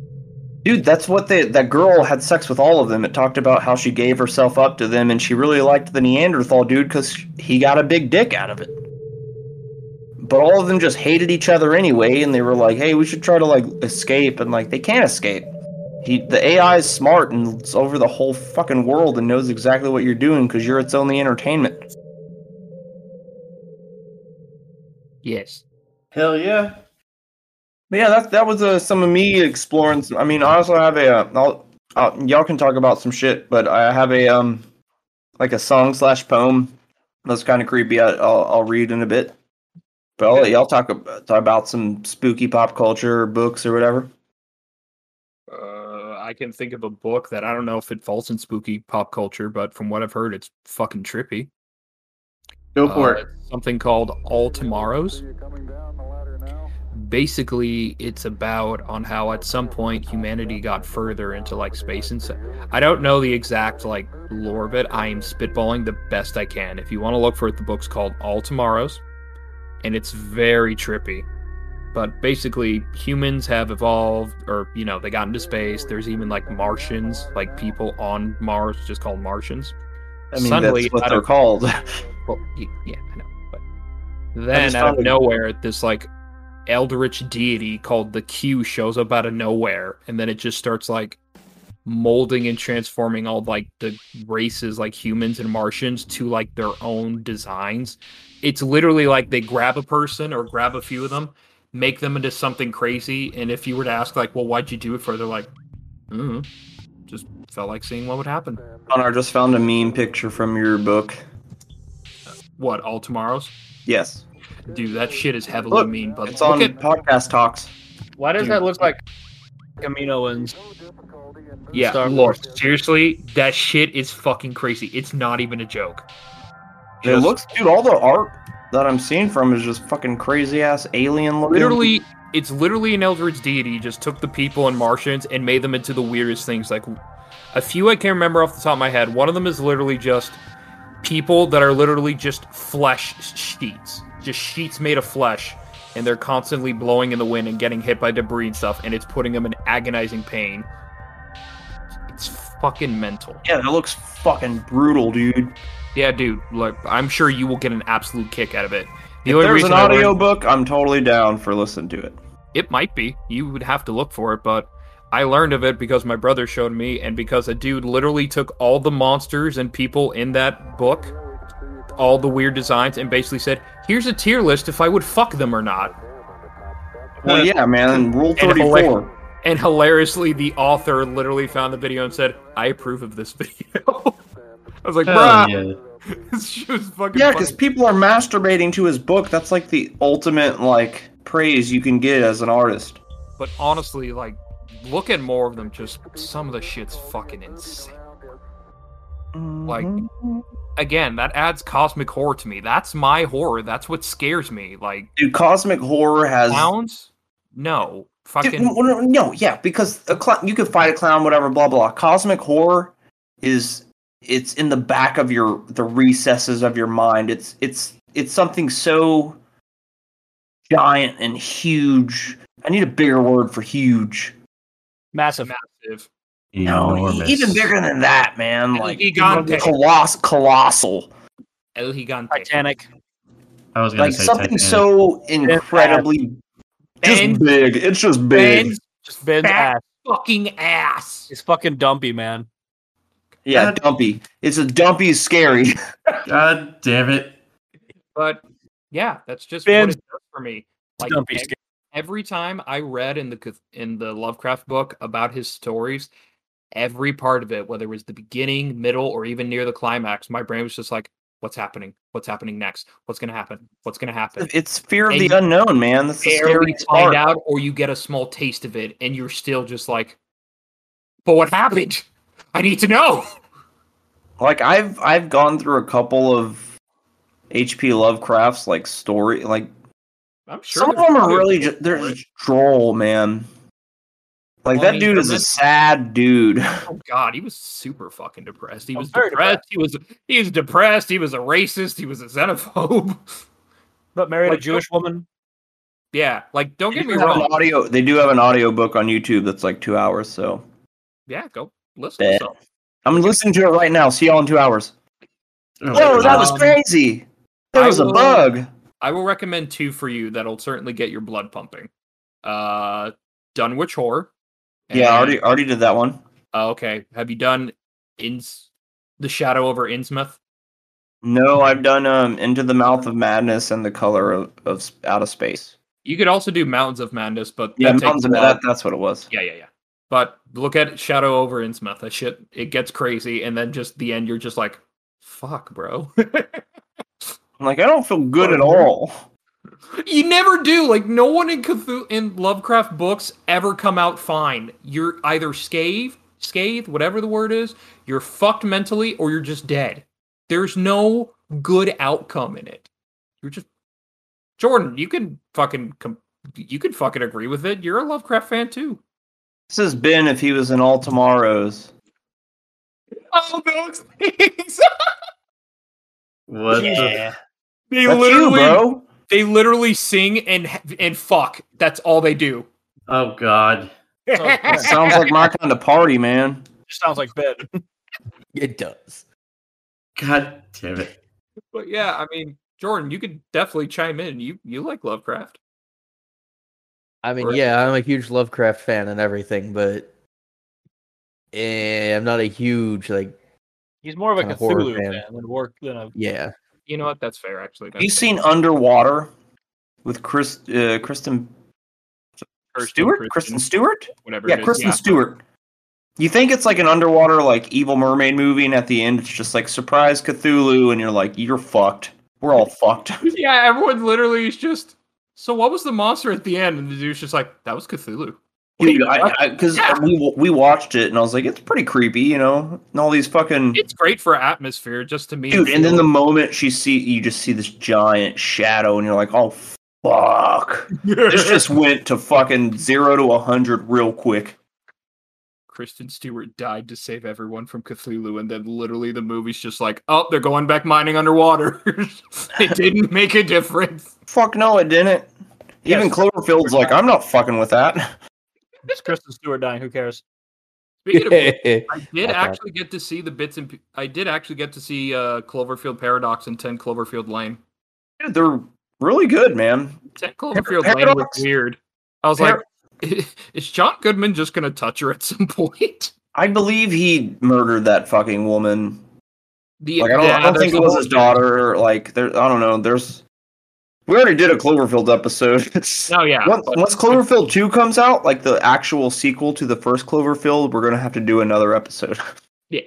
Dude, that's what they that girl had sex with all of them. It talked about how she gave herself up to them and she really liked the Neanderthal dude cuz he got a big dick out of it. But all of them just hated each other anyway and they were like, "Hey, we should try to like escape." And like they can't escape. He the AI is smart and it's over the whole fucking world and knows exactly what you're doing cuz you're its only entertainment. Yes. Hell yeah. But yeah, that that was uh, some of me exploring. Some, I mean, I also have a. Uh, I'll, I'll, y'all can talk about some shit, but I have a um, like a song slash poem that's kind of creepy. I, I'll I'll read in a bit, but I'll let y'all talk about, talk about some spooky pop culture books or whatever. Uh, I can think of a book that I don't know if it falls in spooky pop culture, but from what I've heard, it's fucking trippy. Go for Uh, it. Something called All Tomorrows. Basically, it's about on how at some point humanity got further into like space and so I don't know the exact like lore of it. I am spitballing the best I can. If you want to look for it, the book's called All Tomorrows, and it's very trippy. But basically, humans have evolved, or you know, they got into space. There's even like Martians, like people on Mars, just called Martians. I mean, Suddenly, that's what they're of- called. Well, yeah, I know. But then out of it- nowhere, this like eldritch deity called the Q shows up out of nowhere, and then it just starts like molding and transforming all like the races, like humans and Martians, to like their own designs. It's literally like they grab a person or grab a few of them, make them into something crazy, and if you were to ask like, "Well, why'd you do it for?" They're like, mm, "Just felt like seeing what would happen." Connor just found a meme picture from your book. What all tomorrows? Yes, Dude, that shit is heavily Look, mean. But it's look on at podcast talks. Why does Dude. that look like? Kamino and Yeah, Star look, Wars. seriously, that shit is fucking crazy. It's not even a joke. It looks, dude. All the art that I'm seeing from is just fucking crazy ass alien looking. literally it's literally an Eldritch deity just took the people and Martians and made them into the weirdest things. Like a few I can't remember off the top of my head. One of them is literally just people that are literally just flesh sheets, just sheets made of flesh, and they're constantly blowing in the wind and getting hit by debris and stuff, and it's putting them in agonizing pain. It's fucking mental. Yeah, that looks fucking brutal, dude. Yeah, dude. Look, I'm sure you will get an absolute kick out of it. The If there's an I learned- audio book, I'm totally down for listening to it. It might be. You would have to look for it, but I learned of it because my brother showed me, and because a dude literally took all the monsters and people in that book, all the weird designs, and basically said, "Here's a tier list if I would fuck them or not." Well, uh, yeah, man. Rule And 34. And hilariously, the author literally found the video and said, "I approve of this video." I was like, Hell "Bruh, yeah. this was fucking." Yeah, because people are masturbating to his book. That's like the ultimate like praise you can get as an artist. But honestly, like, look at more of them. Just some of the shit's fucking insane. Like, mm-hmm. Again, that adds cosmic horror to me. That's my horror. That's what scares me. Like dude, cosmic horror has. clowns? No, fucking. no, no, no, yeah, because a clown, you could fight a clown, whatever, blah blah. Cosmic horror is it's in the back of your the recesses of your mind. It's it's it's something so giant and huge. I need a bigger word for huge. massive. Massive. No, Enormous. even bigger than that, man. Like gigante. coloss, colossal. El Gigante. Titanic. I was gonna Like say something Titanic. so incredibly just Ben's- big. It's just big. Ben's Just Ben's Fat- ass. fucking ass. He's fucking dumpy, man. yeah, God. dumpy. It's a dumpy scary. God damn it. But yeah, that's just Ben's- what it does for me. Like dumpy. ev- every time I read in the in the Lovecraft book about his stories, every part of it, whether it was the beginning, middle, or even near the climax, my brain was just like, "What's happening? What's happening next? What's gonna happen? What's gonna happen?" It's fear of And the unknown, man. That's the scary find part. out, or you get a small taste of it, and you're still just like, "But what happened? I need to know." Like I've I've gone through a couple of H.P. Lovecraft's like story. Like I'm sure some of them are really just they're just droll, man. Like that dude is a sad dude. Oh God, he was super fucking depressed. He I'm was very depressed. He was he was depressed. He was a racist. He was a xenophobe. But married Like, a Jewish woman. yeah, like don't get me They an wrong. audio. They do have an audio book on YouTube that's like two hours. So Yeah, go listen. Yeah. To some. I'm listening to it right now. See y'all in two hours. Oh, Whoa, that was Um, crazy. There I was a will- bug. I will recommend two for you that'll certainly get your blood pumping. Uh, Dunwich Horror. Yeah, I already already did that one. Oh, okay. Have you done Ins the Shadow over Innsmouth? No, I've done um Into the Mouth of Madness and the Color of, of Out of Space. You could also do Mountains of Madness, but Yeah, that Mountains of that, that's what it was. Yeah, yeah, yeah. But look at Shadow over Innsmouth. That shit, it gets crazy, and then just the end, you're just like, "Fuck, bro." I'm like, I don't feel good at all. You never do. Like, no one in Cthulhu in Lovecraft books ever come out fine. You're either scathed, scathed, whatever the word is. You're fucked mentally, or you're just dead. There's no good outcome in it. You're just Jordan. You can fucking com- you can fucking agree with it. You're a Lovecraft fan too. This is Ben if he was in All Tomorrows. Oh, those things. What the They That's you, literally, bro. They literally sing and and fuck. That's all they do. Oh god. That sounds like my kind of party, man. Just sounds like Ben. It does. God damn it. but yeah, I mean, Jordan, you could definitely chime in. You you like Lovecraft? I mean, Right. yeah, I'm a huge Lovecraft fan and everything, but eh, I'm not a huge like. He's more of a horror Cthulhu fan. fan than work than a. Yeah, You know what? That's fair, actually. Have you seen Underwater with Chris uh, Kristen Stewart? Kristen Stewart? Whatever. Yeah, it is. Kristen Stewart. You think it's like an underwater like evil mermaid movie, and at the end it's just like surprise Cthulhu, and you're like, you're fucked. We're all fucked. Yeah, everyone literally is just. So what was the monster at the end? And the dude's just like, that was Cthulhu. Dude, I because Yeah. we we watched it and I was like, it's pretty creepy, you know, and all these fucking It's great for atmosphere, just to me. dude. And then the moment she see, you just see this giant shadow, and you're like, oh fuck, this just went to fucking zero to a hundred real quick. Kristen Stewart died to save everyone from Cthulhu, and then literally the movie's just like, oh, they're going back mining underwater. it didn't make a difference. Fuck no, it didn't. Even Yes. Cloverfield's like, I'm not fucking with that. It's Kristen Stewart dying. Who cares? Speaking of, I did actually get to see the bits and p- I did actually get to see uh, Cloverfield Paradox and Ten Cloverfield Lane. Dude, they're really good, man. Ten Cloverfield Lane was weird. I was Par- like, is John Goodman just gonna touch her at some point? I believe he murdered that fucking woman. The, Like, I don't, yeah, I don't think it was his daughter. Like, there, I don't know. There's, we already did a Cloverfield episode. It's, No, yeah. once, but- once Cloverfield two comes out, like the actual sequel to the first Cloverfield, we're gonna have to do another episode. yeah.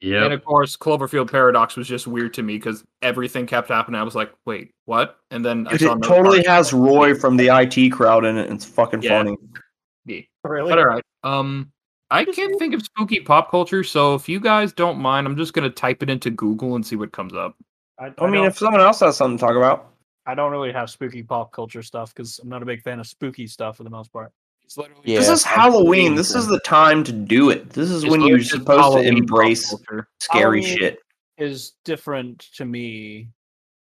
Yeah. And of course, Cloverfield Paradox was just weird to me because everything kept happening. I was like, wait, what? And then I saw it totally part. has Roy from the IT crowd in it. It's fucking Yeah. funny. Yeah. Really? But all right. Um, I can't think of spooky pop culture, so if you guys don't mind, I'm just gonna type it into Google and see what comes up. I, I mean, don't, if someone else has something to talk about, I don't really have spooky pop culture stuff because I'm not a big fan of spooky stuff for the most part. It's literally Yeah. this is Halloween. This is the time to do it. This is it's when you're supposed to Halloween pop embrace scary Halloween- shit. Is different to me.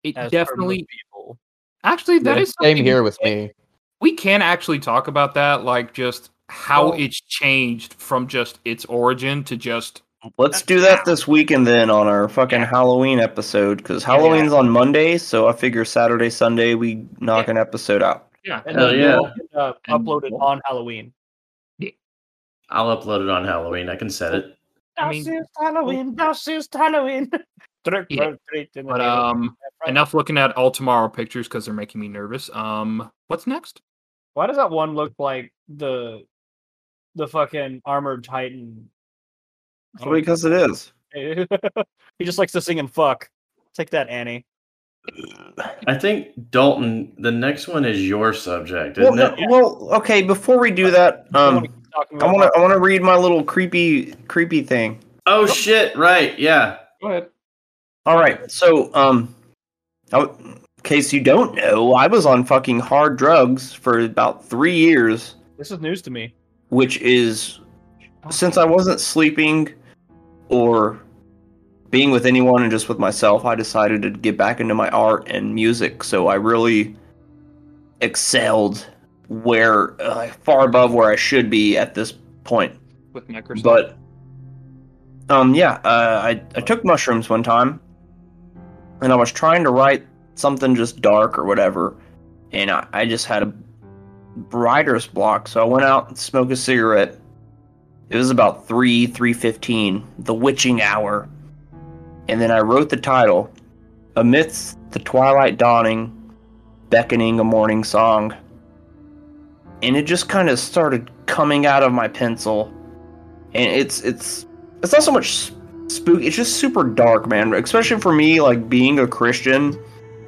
It As definitely, people. actually, that Yeah, is same here with me. we can actually talk about that, like just how Well- it's changed from just its origin to just Let's do that this weekend then on our fucking Halloween episode because Halloween's on Monday, so I figure Saturday, Sunday we knock an episode out. yeah. And Hell then yeah. we'll, uh, And- upload it on Halloween. I'll upload it on Halloween. I can set it. I mean- is Halloween. This is Halloween. Trick Yeah. or treat in the But neighborhood. um, enough looking at all tomorrow pictures because they're making me nervous. Um, what's next? Why does that one look like the the fucking armored titan? Well, because it is. he just likes to sing and fuck. Take that, Annie. I think Dalton. The next one is your subject, Well, isn't no- it? well, okay. Before we do that, I wanna um, I want to I want to read my little creepy creepy thing. Oh shit! Right? Yeah. Go ahead. All right, so um, I w- in case you don't know, I was on fucking hard drugs for about three years, This is news to me. which is since I wasn't sleeping or being with anyone and just with myself, I decided to get back into my art and music. So I really excelled where uh, far above where I should be at this point. With Microsoft. But um, yeah, uh, I I took mushrooms one time, and I was trying to write something just dark or whatever, and I, I just had a writer's block. So I went out and smoked a cigarette. It was about three three fifteen, the witching hour, and then I wrote the title, amidst the twilight dawning, beckoning a morning song. And it just kind of started coming out of my pencil. And it's it's it's not so much spooky it's just super dark man. Especially for me like being a christian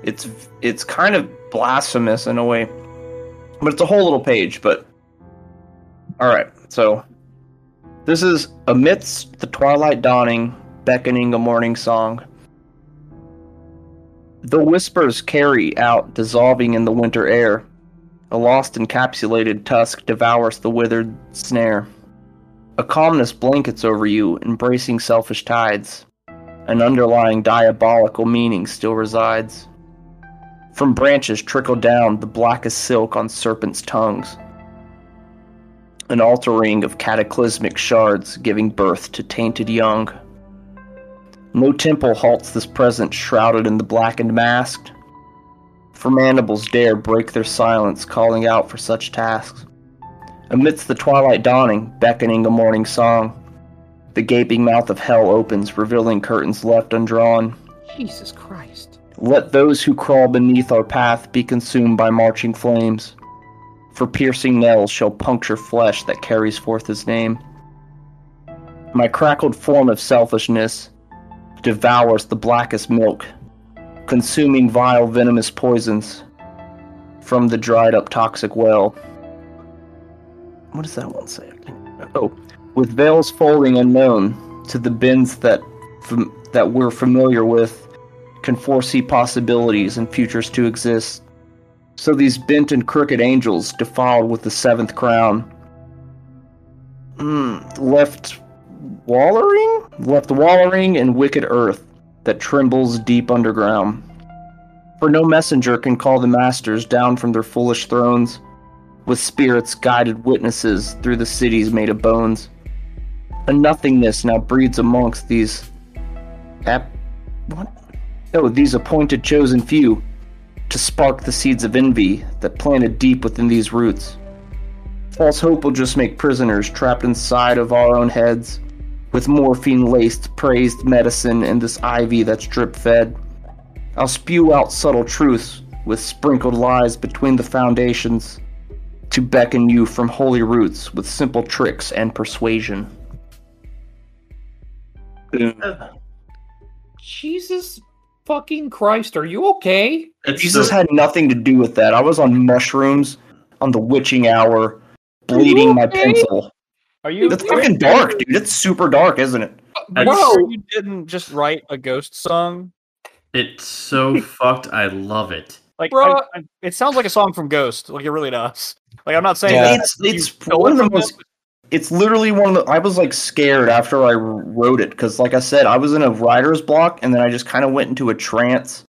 it's it's kind of blasphemous in a way. But it's a whole little page but all right so this is amidst the twilight dawning beckoning a morning song the whispers carry out dissolving in the winter air a lost encapsulated tusk devours the withered snare a calmness blankets over you, embracing selfish tides. An underlying diabolical meaning still resides. From branches trickle down the blackest silk on serpents' tongues. An altar ring of cataclysmic shards giving birth to tainted young. No temple halts this present shrouded in the blackened mask. For mandibles dare break their silence, calling out for such tasks. Amidst the twilight dawning, beckoning a morning song, the gaping mouth of hell opens, revealing curtains left undrawn. Jesus Christ. Let those who crawl beneath our path be consumed by marching flames, for piercing nails shall puncture flesh that carries forth his name. My crackled form of selfishness devours the blackest milk, consuming vile venomous poisons from the dried up toxic well. what does that one say? Oh, with veils folding unknown to the bins that that we're familiar with, can foresee possibilities and futures to exist. So these bent and crooked angels, defiled with the seventh crown, mm, left wallering? left wallering in wicked earth that trembles deep underground. For no messenger can call the masters down from their foolish thrones, with spirits guided witnesses through the cities made of bones. A nothingness now breeds amongst these. Ap- what? Oh, these appointed chosen few to spark the seeds of envy that planted deep within these roots. False hope will just make prisoners trapped inside of our own heads, with morphine laced praised medicine and this ivy that's drip fed. I'll spew out subtle truths with sprinkled lies between the foundations to beckon you from holy roots with simple tricks and persuasion. Jesus fucking Christ, are you okay? It's Jesus so- had nothing to do with that. I was on mushrooms on the witching hour, bleeding my pencil. Are you? It's fucking dark, dude. It's super dark, isn't it? Uh, are you Bro, sure you didn't just write a ghost song? It's so fucked. I love it. Like, Bruh. I- I- it sounds like a song from Ghost. Like it really does. Like I'm not saying Yeah. that It's it's one of the from most. Them. It's literally one of the. I was like scared after I wrote it because, like I said, I was in a writer's block, and then I just kind of went into a trance,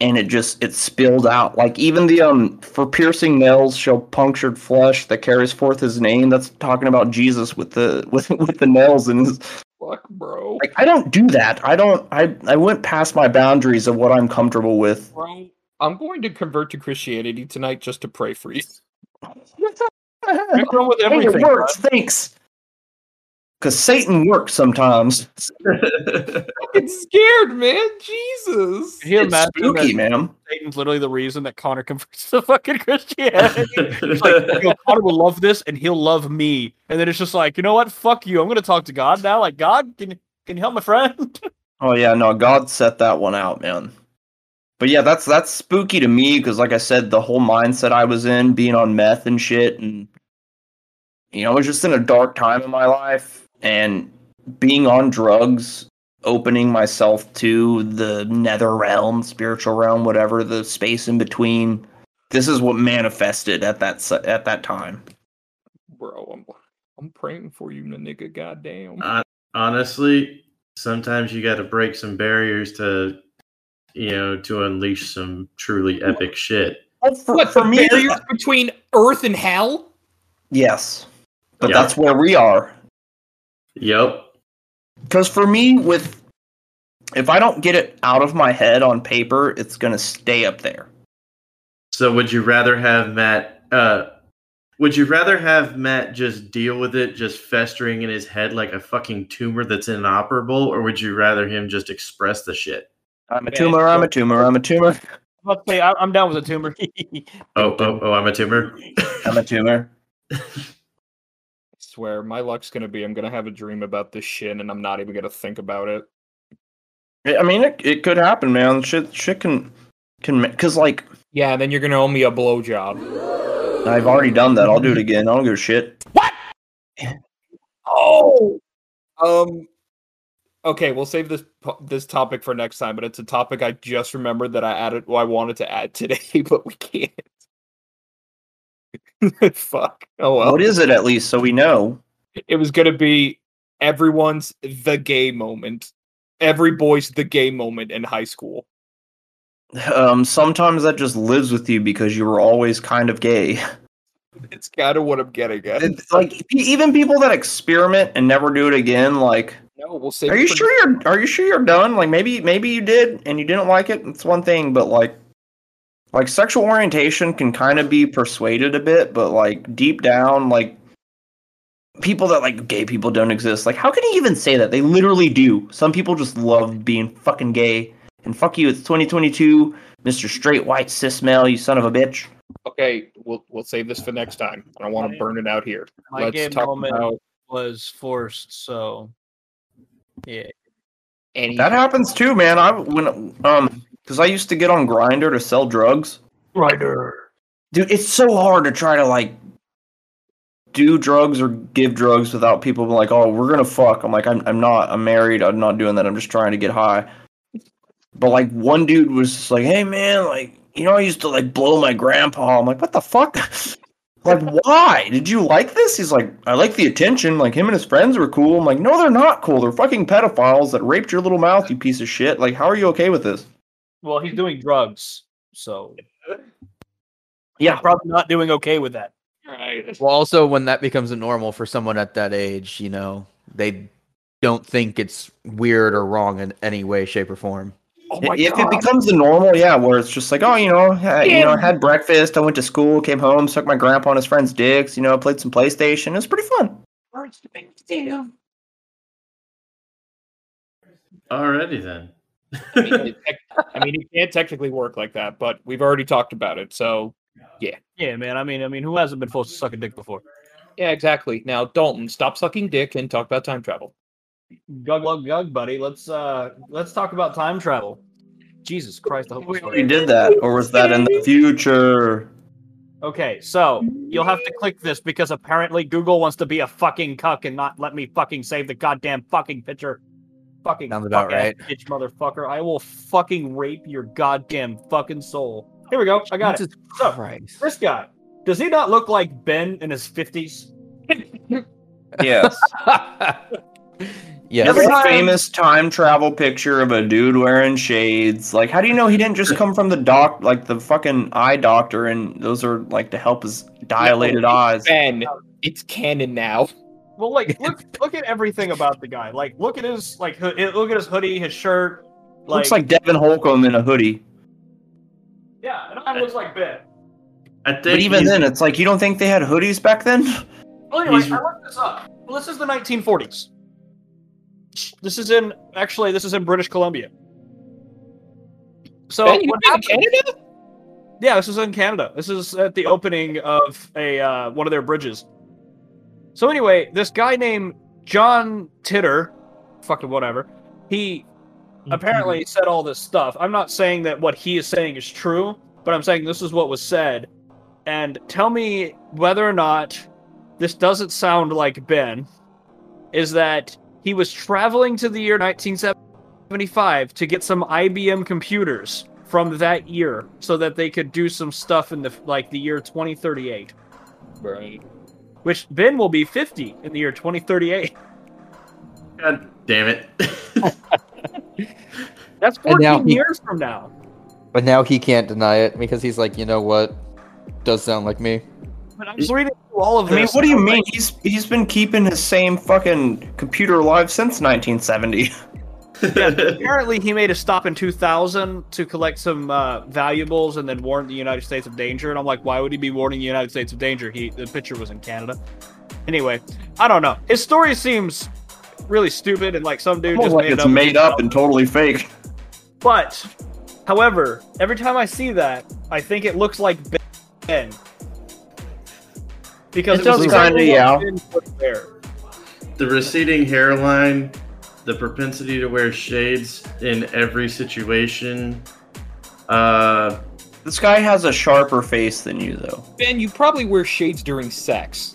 and it just it spilled out. Like even the um for piercing nails shall punctured flesh that carries forth his name. That's talking about Jesus with the with with the nails and his. fuck, bro. Like I don't do that. I don't. I I went past my boundaries of what I'm comfortable with. Bro, I'm going to convert to Christianity tonight just to pray for you. What's wrong with Hey, it works. Thanks. Because Satan works sometimes. fucking scared, man. Jesus. Can you It's spooky, man. Satan's literally the reason that Connor converts to fucking Christianity? It's like, yo, Connor will love this, and he'll love me. And then it's just like, you know what? Fuck you. I'm gonna talk to God now. Like, God, can can you help my friend? Oh yeah, no, God set that one out, man. But yeah, that's that's spooky to me because, like I said, the whole mindset I was in, being on meth and shit, and you know, I was just in a dark time in my life, and being on drugs, opening myself to the nether realm, spiritual realm, whatever the space in between. This is what manifested at that at that time. Bro, I'm I'm praying for you, nigga. Goddamn. Uh, Honestly, sometimes you got to break some barriers to, you know, to unleash some truly epic shit. For, what for me, barriers between Earth and Hell? yes, but Yeah. that's where we are. Yep. Because for me, with if I don't get it out of my head on paper, it's gonna stay up there. So would you rather have Matt uh would you rather have Matt just deal with it just festering in his head like a fucking tumor that's inoperable or would you rather him just express the shit? I'm a tumor. I'm a tumor. I'm a tumor. I'm about to say, I'm down with a tumor. Oh, oh, oh, I'm a tumor. I'm a tumor. I swear, my luck's gonna be I'm gonna have a dream about this shit and I'm not even gonna think about it. I mean, it, it could happen, man. Shit, shit can can because like Yeah, then you're gonna owe me a blowjob. I've already done that. I'll do it again. I don't give a shit. What? oh. Um. Okay, we'll save this this topic for next time, but it's a topic I just remembered that I added. Well, I wanted to add today, but we can't. Fuck. Oh well. What is it at least so we know? It was gonna be everyone's the gay moment. Every boy's the gay moment in high school. Um, sometimes that just lives with you because you were always kind of gay. It's kind of what I'm getting at. It's like even people that experiment and never do it again, like no, we'll save. Are you sure you're Are you sure you're done? Like maybe maybe you did and you didn't like it. It's one thing, but like like sexual orientation can kind of be persuaded a bit, but like deep down, like people that like gay people don't exist. Like how can you even say that? They literally do. Some people just love being fucking gay. And fuck you, it's 2022, Mr. Straight White Cis Male, you son of a bitch. Okay, we'll we'll save this for next time. I don't want to burn it out here. My Let's gay talk moment about was forced, so yeah. any. That happens too, man. I when um because I used to get on Grindr to sell drugs. Grindr, dude it's so hard to try to like do drugs or give drugs without people being like, "Oh, we're gonna fuck." I'm like, I'm, I'm not. I'm married. I'm not doing that. I'm just trying to get high. But like one dude was just like, "Hey man, like you know, I used to like blow my grandpa." I'm like, "What the fuck?" like, why? Did you like this? He's like, "I like the attention." Like him and his friends were cool. I'm like, "No, they're not cool. They're fucking pedophiles that raped your little mouth, you piece of shit." Like, how are you okay with this? Well, he's doing drugs, so Yeah, probably not doing okay with that. Well, also when that becomes a normal for someone at that age, you know, they don't think it's weird or wrong in any way, shape, or form. Oh if god! it becomes the normal, yeah, where it's just like, oh, you know, I, you know, I had breakfast, I went to school, came home, sucked my grandpa and his friends' dicks, you know, played some PlayStation. It was pretty fun. Alrighty then. I mean, it, tec- I mean, it can't technically work like that, but we've already talked about it. So yeah, Yeah, man. I mean, I mean, who hasn't been forced to suck a dick before? yeah, exactly. Now, Dalton, stop sucking dick and talk about time travel. Gug, gug, gug, buddy. Let's uh, let's talk about time travel. Jesus Christ! I hope We already did that, or was that in the future? Okay, so you'll have to click this because apparently Google wants to be a fucking cuck and not let me fucking save the goddamn fucking picture. Fucking Sounds about fuck-ass right. bitch, motherfucker. I will fucking rape your goddamn fucking soul. Here we go. I got it. Jesus So, Christ. This guy. Does he not look like Ben in his fifties? Yes. yes. Every time- famous time travel picture of a dude wearing shades. Like, how do you know he didn't just come from the doc, like the fucking eye doctor, and those are like to help his dilated eyes? Ben, it's canon now. Well, like look look at everything about the guy. Like look at his like ho- look at his hoodie, his shirt. Like, Looks like Devin Holcomb in a hoodie. yeah, it kind of looks like Ben. I think But even then, it's like you don't think they had hoodies back then? Well, anyway, He's- I looked this up. Well, this is the 1940s. This is in actually this is in British Columbia. So ben, you what been in happened- Canada? Yeah, this is in Canada. This is at the opening of a uh, one of their bridges. So anyway, this guy named John Titor, fucking whatever, he mm-hmm. apparently said all this stuff. I'm not saying that what he is saying is true, but I'm saying this is what was said. And tell me whether or not this doesn't sound like Ben. Is that he was traveling to the year 1975 to get some IBM computers from that year so that they could do some stuff in the like the year 2038 Right. Which Ben will be 50 in the year 2038 God damn it. that's And now 14 he- years from now But now he can't deny it because he's like, you know what? Does sound like me. but I'm just reading through all of I this mean, what do you mean? like, He's he's been keeping his same fucking computer alive since 1970. yeah, apparently he made a stop in 2000 to collect some uh, valuables and then warned the United States of danger. And I'm like, why would he be warning the United States of danger? He the picture was in Canada. Anyway, I don't know. His story seems really stupid and like some dude Almost just like made it's up. made up and totally fake. But, however, every time I see that, I think it looks like Ben. Because It was does kinda, yeah. Ben would wear. the receding hairline, the propensity to wear shades in every situation. Uh, This guy has a sharper face than you, though. Ben, you probably wear shades during sex.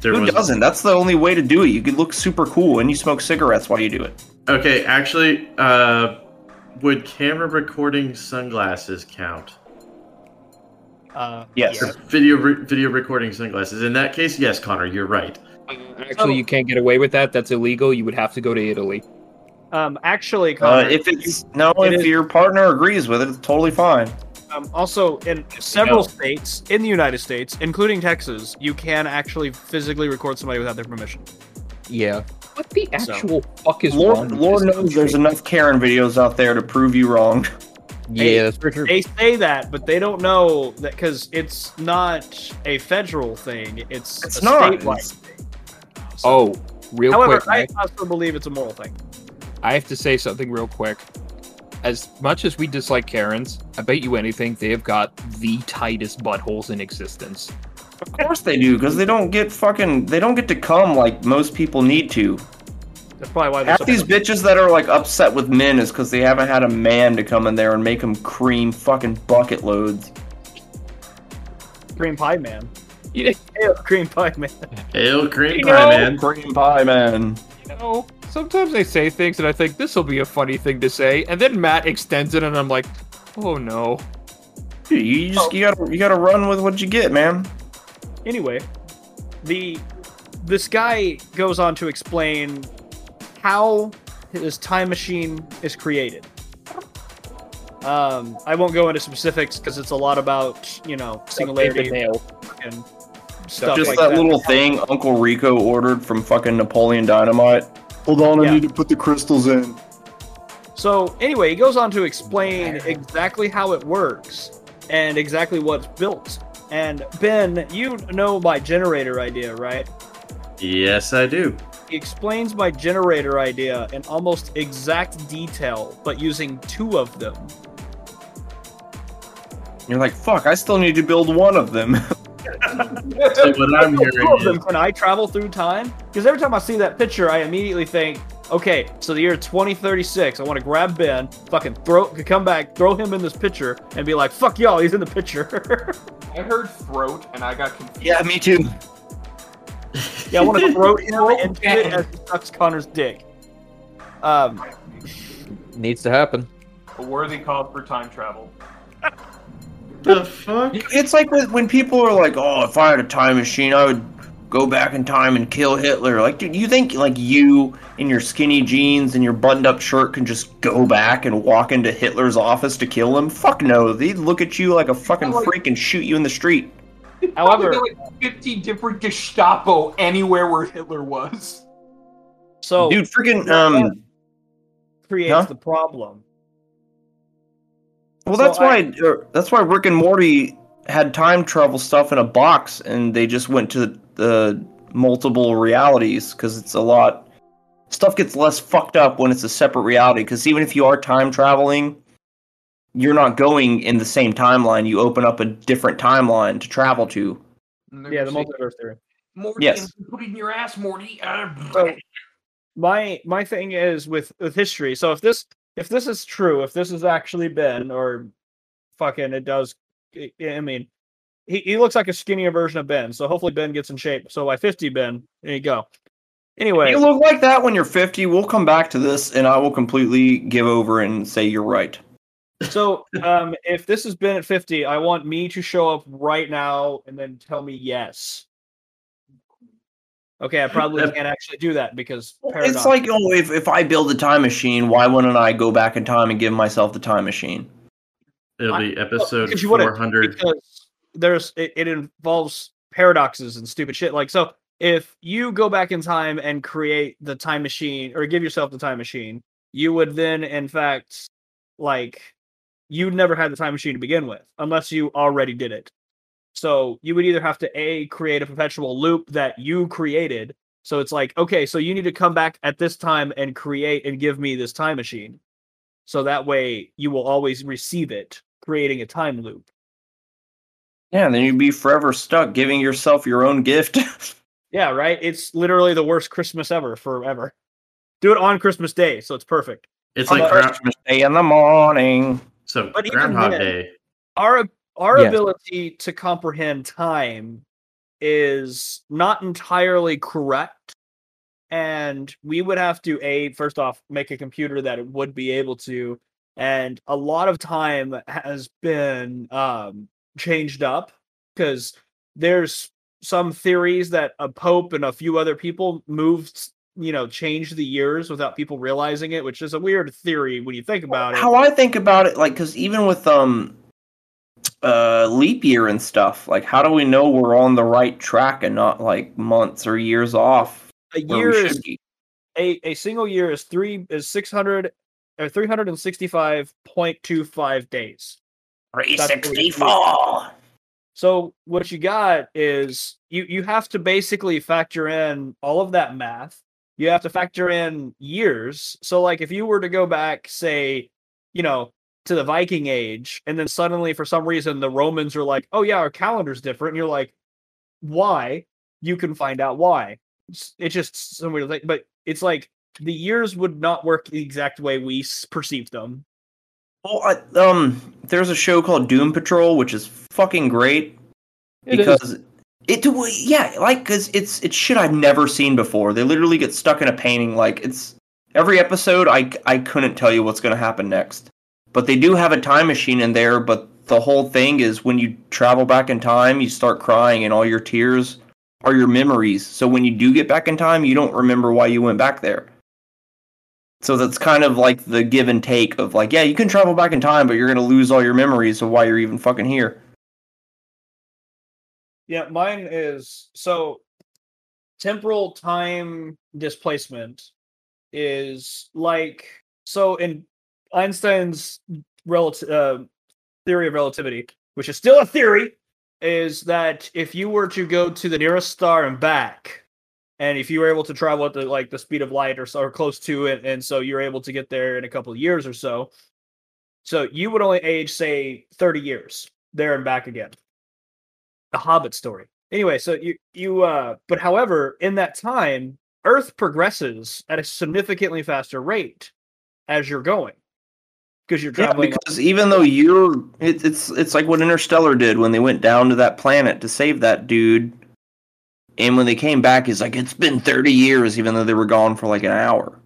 there Who was doesn't? That's the only way to do it. You could look super cool and you smoke cigarettes while you do it. okay. Actually, uh, would camera recording sunglasses count? Uh, Yes. yeah. Video re- video recording sunglasses. In that case, yes, Connor, you're right. Actually, you can't get away with that. That's illegal. You would have to go to Italy. Um, actually, Uh, if it's no, it if is- your partner agrees with it, it's totally fine. um, also in several No. states in the United States, including Texas, you can actually physically record somebody without their permission. Yeah. What the So- actual fuck is Lord, wrong? Lord this knows there's enough Karen videos out there to prove you wrong. Hey, Yeah, that's for sure. They say that, but they don't know that because it's not a federal thing; it's, It's a not. statewide It's- thing. Oh, real However, quick, I Nick, also believe it's a moral thing. I have to say something real quick. As much as we dislike Karens, I bet you anything they have got the tightest buttholes in existence. Of course they do, because they don't get fucking they don't get to come like most people need to. That's probably why Half so these bitches that are like upset with men is because they haven't had a man to come in there and make them cream fucking bucket loads. cream pie man. You Hail, cream pie man. Hail cream You pie, know- man. Cream pie man. You know, sometimes I say things and I think this will be a funny thing to say, and then Matt extends it, and I'm like, oh no. Dude, you just you gotta you gotta run with what you get, man. Anyway, the this guy goes on to explain how his time machine is created. Um, I won't go into specifics because it's a lot about you know singularity and stuff Just like that, that. little thing Uncle Rico ordered from fucking Napoleon Dynamite. Hold on, Yeah. I need to put the crystals in. So anyway, he goes on to explain exactly how it works and exactly what's built. And Ben, you know my generator idea, right? Yes, I do. He explains my generator idea in almost exact detail, but using two of them. You're like, fuck, I still need to build one of them. So what I'm hearing them, is, Can I travel through time? Because every time I see that picture, I immediately think, okay, so the year 2036, I want to grab Ben, fucking throw, come back, throw him in this picture, and be like, fuck y'all, he's in the picture. I heard throat, and I got confused. yeah, me too. Yeah, I want to throw him Throw into it Ben. as he sucks Connor's dick. Um, Needs to happen. A worthy cause for time travel. the fuck? It's like when, when people are like, "Oh, if I had a time machine, I would go back in time and kill Hitler." Like, dude, you think like you in your skinny jeans and your buttoned-up shirt can just go back and walk into Hitler's office to kill him? Fuck no. They'd look at you like a fucking Like- freak and shoot you in the street. however, Probably like 50 different Gestapo anywhere where Hitler was. so Dude, freaking um. creates Huh? the problem. Well, So that's I- why uh, that's why Rick and Morty had time travel stuff in a box, and they just went to the multiple realities because it's a lot. Stuff gets less fucked up when it's a separate reality. Because even if you are time traveling, you're not going in the same timeline. You open up a different timeline to travel to. Yeah, the multiverse theory. Morty, Yes. put it in your ass, Morty. Uh, So my my thing is with with history. So if this if this is true, if this has actually been or fucking it does, I mean, he, he looks like a skinnier version of Ben. So hopefully Ben gets in shape. So by fifty, Ben, there you go. Anyway, You look like that when you're 50. We'll come back to this, and I will completely give over and say you're right. so um, if this has been at fifty, I want me to show up right now and then tell me yes. Okay, I probably can't actually do that because It's like, oh, if, if I build a time machine, why wouldn't I go back in time and give myself the time machine? It'll be episode because you 400. because there's it, it involves paradoxes and stupid shit. Like so, if you go back in time and create the time machine or give yourself the time machine, you would then, in fact, like you'd never had the time machine to begin with unless you already did it. So you would either have to a create a perpetual loop that you created. So it's like, okay, so you need to come back at this time and create and give me this time machine. So that way you will always receive it, creating a time loop. Yeah, and then you'd be forever stuck giving yourself your own gift. Yeah, right. It's literally the worst Christmas ever, forever. Do it on Christmas Day, so it's perfect. It's on like Ground- Christmas Day in the morning. so But even Groundhog then- Day. Our our Yes. ability to comprehend time is not entirely correct, and we would have to a first off make a computer that it would be able to, and a lot of time has been um, changed up because there's some theories that a pope and a few other people moved you know changed the years without people realizing it which is a weird theory when you think about it How I think about it, like, because even with um, uh, leap year and stuff, like, how do we know we're on the right track and not like months or years off a year is a, a single year is three is 600 or 365.25 days. Three That's what we- sixty-four. so what you got is you you have to basically factor in all of that math. You have to factor in years. So like if you were to go back say you know to the viking age and then suddenly for some reason the romans are like oh yeah our calendar's different and you're like why you can find out why it's, it's just some weird thing but it's like the years would not work the exact way we s- perceived them Well, I, um, there's a show called Doom Patrol, which is fucking great It is. because It yeah, like because it's it's shit I've never seen before. They literally get stuck in a painting. Like it's every episode. I I couldn't tell you what's gonna happen next. But they do have a time machine in there. But the whole thing is when you travel back in time, you start crying, and all your tears are your memories. So when you do get back in time, you don't remember why you went back there. So that's kind of like the give and take of like, yeah, you can travel back in time, but you're gonna lose all your memories of why you're even fucking here. Yeah, mine is so temporal time displacement is like so in Einstein's relative uh, theory of relativity, which is still a theory, is that if you were to go to the nearest star and back, and if you were able to travel at the like the speed of light or so or close to it, and so you're able to get there in a couple of years or so, so you would only age say 30 years there and back again the Hobbit story. Anyway, so you you uh but however, in that time, Earth progresses at a significantly faster rate as you're going. Because you're Yeah, because even though you're, it, it's it's like what Interstellar did when they went down to that planet to save that dude, and when they came back, he's like, it's been thirty years, even though they were gone for like an hour.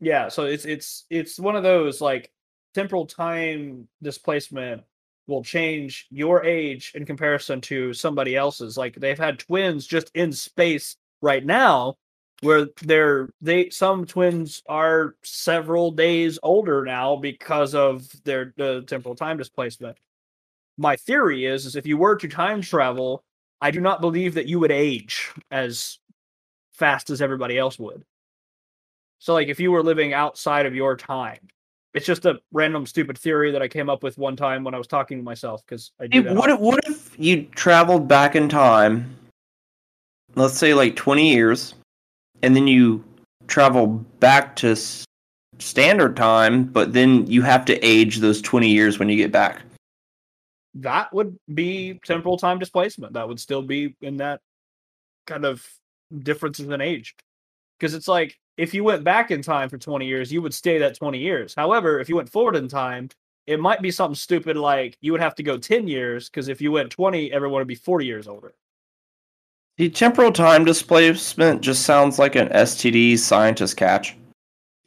yeah, so it's it's it's one of those like temporal time displacement will change your age in comparison to somebody else's. Like they've had twins just in space right now where they're they some twins are several days older now because of their the temporal time displacement. My theory is is if you were to time travel, I do not believe that you would age as fast as everybody else would. So like if you were living outside of your time, it's just a random stupid theory that I came up with one time when I was talking to myself because I do Hey, what if, what if you traveled back in time? Let's say like twenty years, and then you travel back to s- standard time, but then you have to age those twenty years when you get back. that would be temporal time displacement. That would still be in that kind of differences in age. Because it's like if you went back in time for 20 years, you would stay that 20 years. However, if you went forward in time, it might be something stupid like you would have to go 10 years because if you went 20, everyone would be 40 years older. The temporal time displacement just sounds like an STD scientist catch.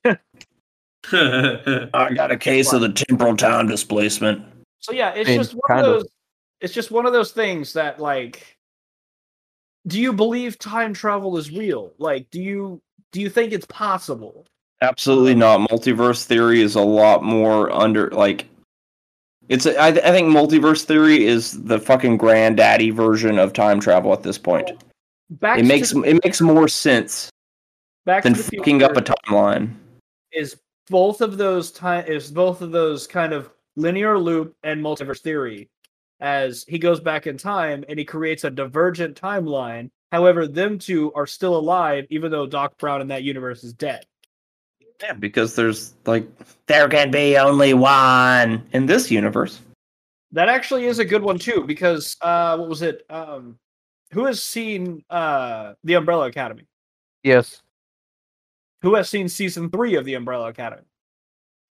I got a case of the temporal time displacement. So yeah, it's I mean, just one kind of of. those. It's just one of those things that like. Do you believe time travel is real? Like, do you do you think it's possible? Absolutely not. Multiverse theory is a lot more under like. It's a, I, th- I think multiverse theory is the fucking granddaddy version of time travel at this point. Back It makes the- it makes more sense back than fucking up a timeline. is both of those time is both of those kind of linear loop and multiverse theory. As he goes back in time and he creates a divergent timeline. However, them two are still alive, even though Doc Brown in that universe is dead. Yeah, because there's like there can be only one in this universe. That actually is a good one too, because uh what was it? Um who has seen uh the Umbrella Academy? Yes. Who has seen season three of the Umbrella Academy?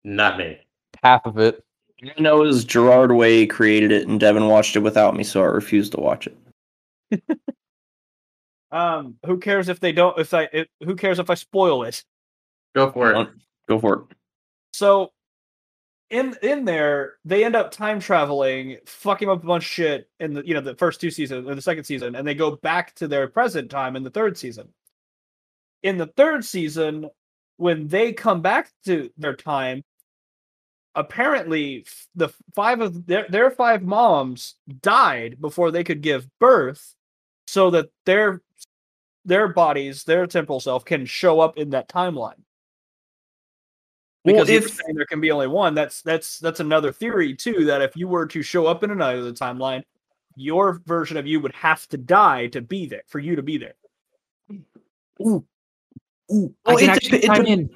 Not me. Half of it. I know is Gerard Way created it and Devin watched it without me, so I refused to watch it. Um, who cares if they don't if I if, who cares if I spoil it? Go for it. Go for it. So in in there, they end up time traveling, fucking up a bunch of shit in the you know the first two seasons or the second season, and they go back to their present time in the third season. In the third season, when they come back to their time, apparently the five of their their five moms died before they could give birth, so that their their bodies, their temporal self, can show up in that timeline Well, because if if saying there can be only one, that's that's that's another theory too. That if you were to show up in another timeline, your version of you would have to die to be there for you to be there. Ooh, I Well, can it actually dep- it chime dep- in.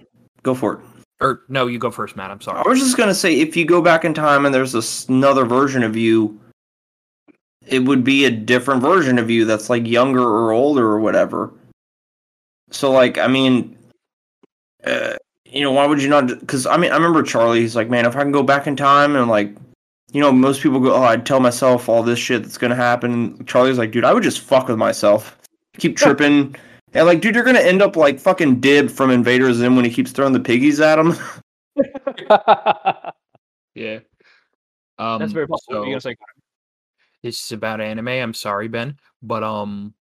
go for it. Or no, you go first, Matt. I'm sorry. I was just gonna say, if you go back in time and there's this another version of you, it would be a different version of you that's like younger or older or whatever. So, like, I mean, uh, you know, why would you not? Because I mean, I remember Charlie. He's like, man, if I can go back in time and like you know, most people go, "Oh, I'd tell myself all this shit that's gonna happen." Charlie's like, "Dude, I would just fuck with myself, keep tripping." And like, dude, you're gonna end up like fucking Dib from Invader Zim when he keeps throwing the piggies at him. Yeah. Um, That's very possible. so- You're gonna say This is about anime. I'm sorry, Ben, but um,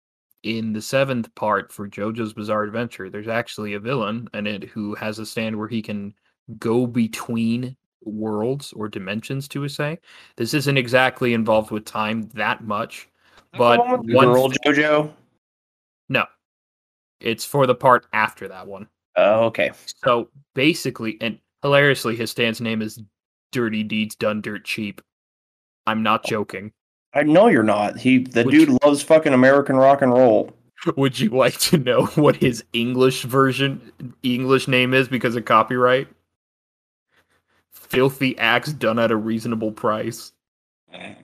in the seventh part for JoJo's Bizarre Adventure, there's actually a villain in it who has a stand where he can go between worlds or dimensions. To a say, this isn't exactly involved with time that much, but one with the one girl th- JoJo. no, it's for the part after that one. Oh, okay. So basically, and hilariously, his stand's name is Dirty Deeds Done Dirt Cheap. I'm not oh. joking. I know you're not. He, the Which- dude, loves fucking American rock and roll. Would you like to know what his English version English name is because of copyright? Filthy acts done at a reasonable price. that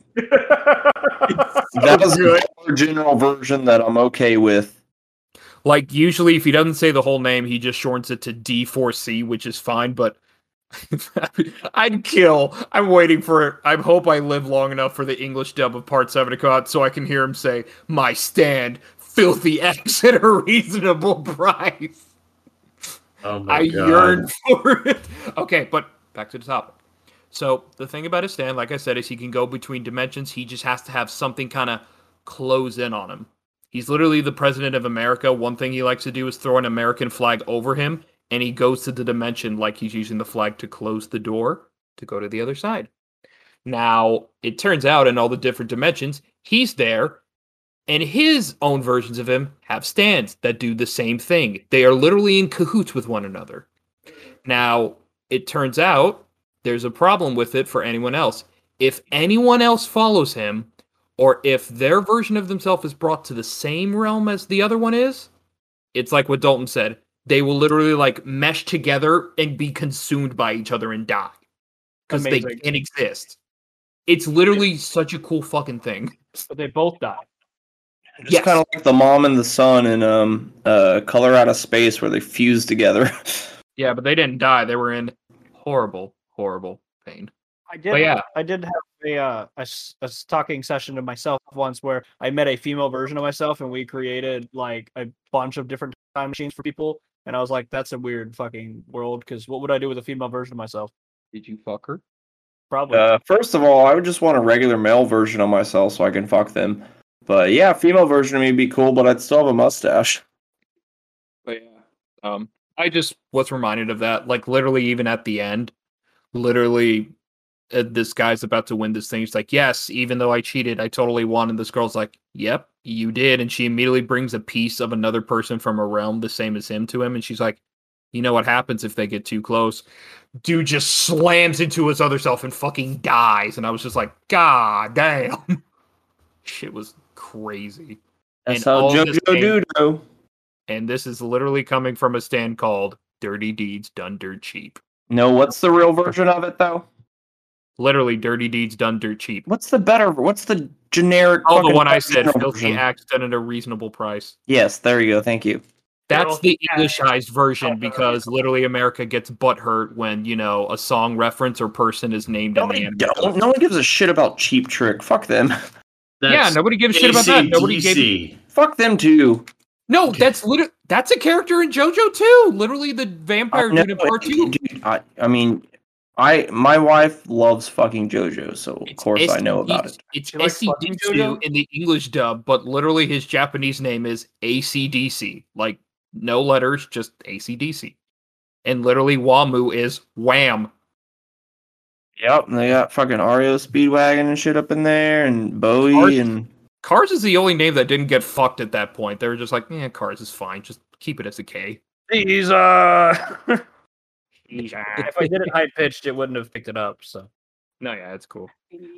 is was good. the general version that I'm okay with. Like usually if he doesn't say the whole name, he just shortens it to D4C, which is fine, but I'd kill. I'm waiting for it. I hope I live long enough for the English dub of part 7 to come out so I can hear him say, "My stand, filthy acts at a reasonable price." Oh my I god. yearn for it. Okay, but back to the topic. So the thing about his stand, like I said, is he can go between dimensions. He just has to have something kind of close in on him. He's literally the president of America. One thing he likes to do is throw an American flag over him, and he goes to the dimension like he's using the flag to close the door to go to the other side. Now, it turns out in all the different dimensions, he's there, and his own versions of him have stands that do the same thing. They are literally in cahoots with one another. Now, it turns out there's a problem with it for anyone else. If anyone else follows him, or if their version of themselves is brought to the same realm as the other one is, it's like what Dalton said. They will literally like mesh together and be consumed by each other and die because they can't exist. It's literally such a cool fucking thing. but they both die. Just Yes. kind of like the mom and the son in um uh Color Out of Space where they fuse together. Yeah, but they didn't die. They were in horrible, horrible pain. I did. But yeah, I did have a, uh, a s- a s- talking session to myself once where I met a female version of myself and we created like a bunch of different time machines for people. And I was like, that's a weird fucking world because what would I do with a female version of myself? did you fuck her? Probably. uh, first of all, I would just want a regular male version of myself so I can fuck them. But yeah, female version of me would be cool, but I'd still have a mustache. But yeah, um, I just was reminded of that. Like literally, even at the end, literally, uh, this guy's about to win this thing. He's like, "Yes, even though I cheated, I totally won." And this girl's like, "Yep, you did." And she immediately brings a piece of another person from a realm the same as him to him, and she's like, "You know what happens if they get too close?" Dude just slams into his other self and fucking dies. And I was just like, "God damn!" Shit was crazy. That's And how all JoJo game- Dudo. and this is literally coming from a stand called Dirty Deeds Done Dirt Cheap. No, what's the real version of it though? Literally, Dirty Deeds Done Dirt Cheap. What's the better? What's the generic? Oh, the one I said, Filthy? Acts Done at a Reasonable Price. Yes, there you go. Thank you. That's the. Englishized version because literally America gets butthurt when, you know, a song reference or person is named in the Nobody, anime. don't, no one gives a shit about Cheap Trick. Fuck them. yeah, nobody gives a shit about that. Nobody gave AC/DC. Fuck them too. No, that's literally that's a character in JoJo too. Literally the vampire I know, dude in part two. dude, I, I mean, I my wife loves fucking JoJo, so of course I know about it. It's You like fucking SCDC JoJo? in the English dub, but literally his Japanese name is ACDC. Like no letters, just ACDC. And literally Wamuu is Wham. Yep, and they got fucking REO Speedwagon and shit up in there, and Bowie Art- and Cars is the only name that didn't get fucked at that point. They were just like, yeah, Cars is fine. Just keep it as a K. These uh if I did it high pitched, it wouldn't have picked it up. So No, yeah, it's cool.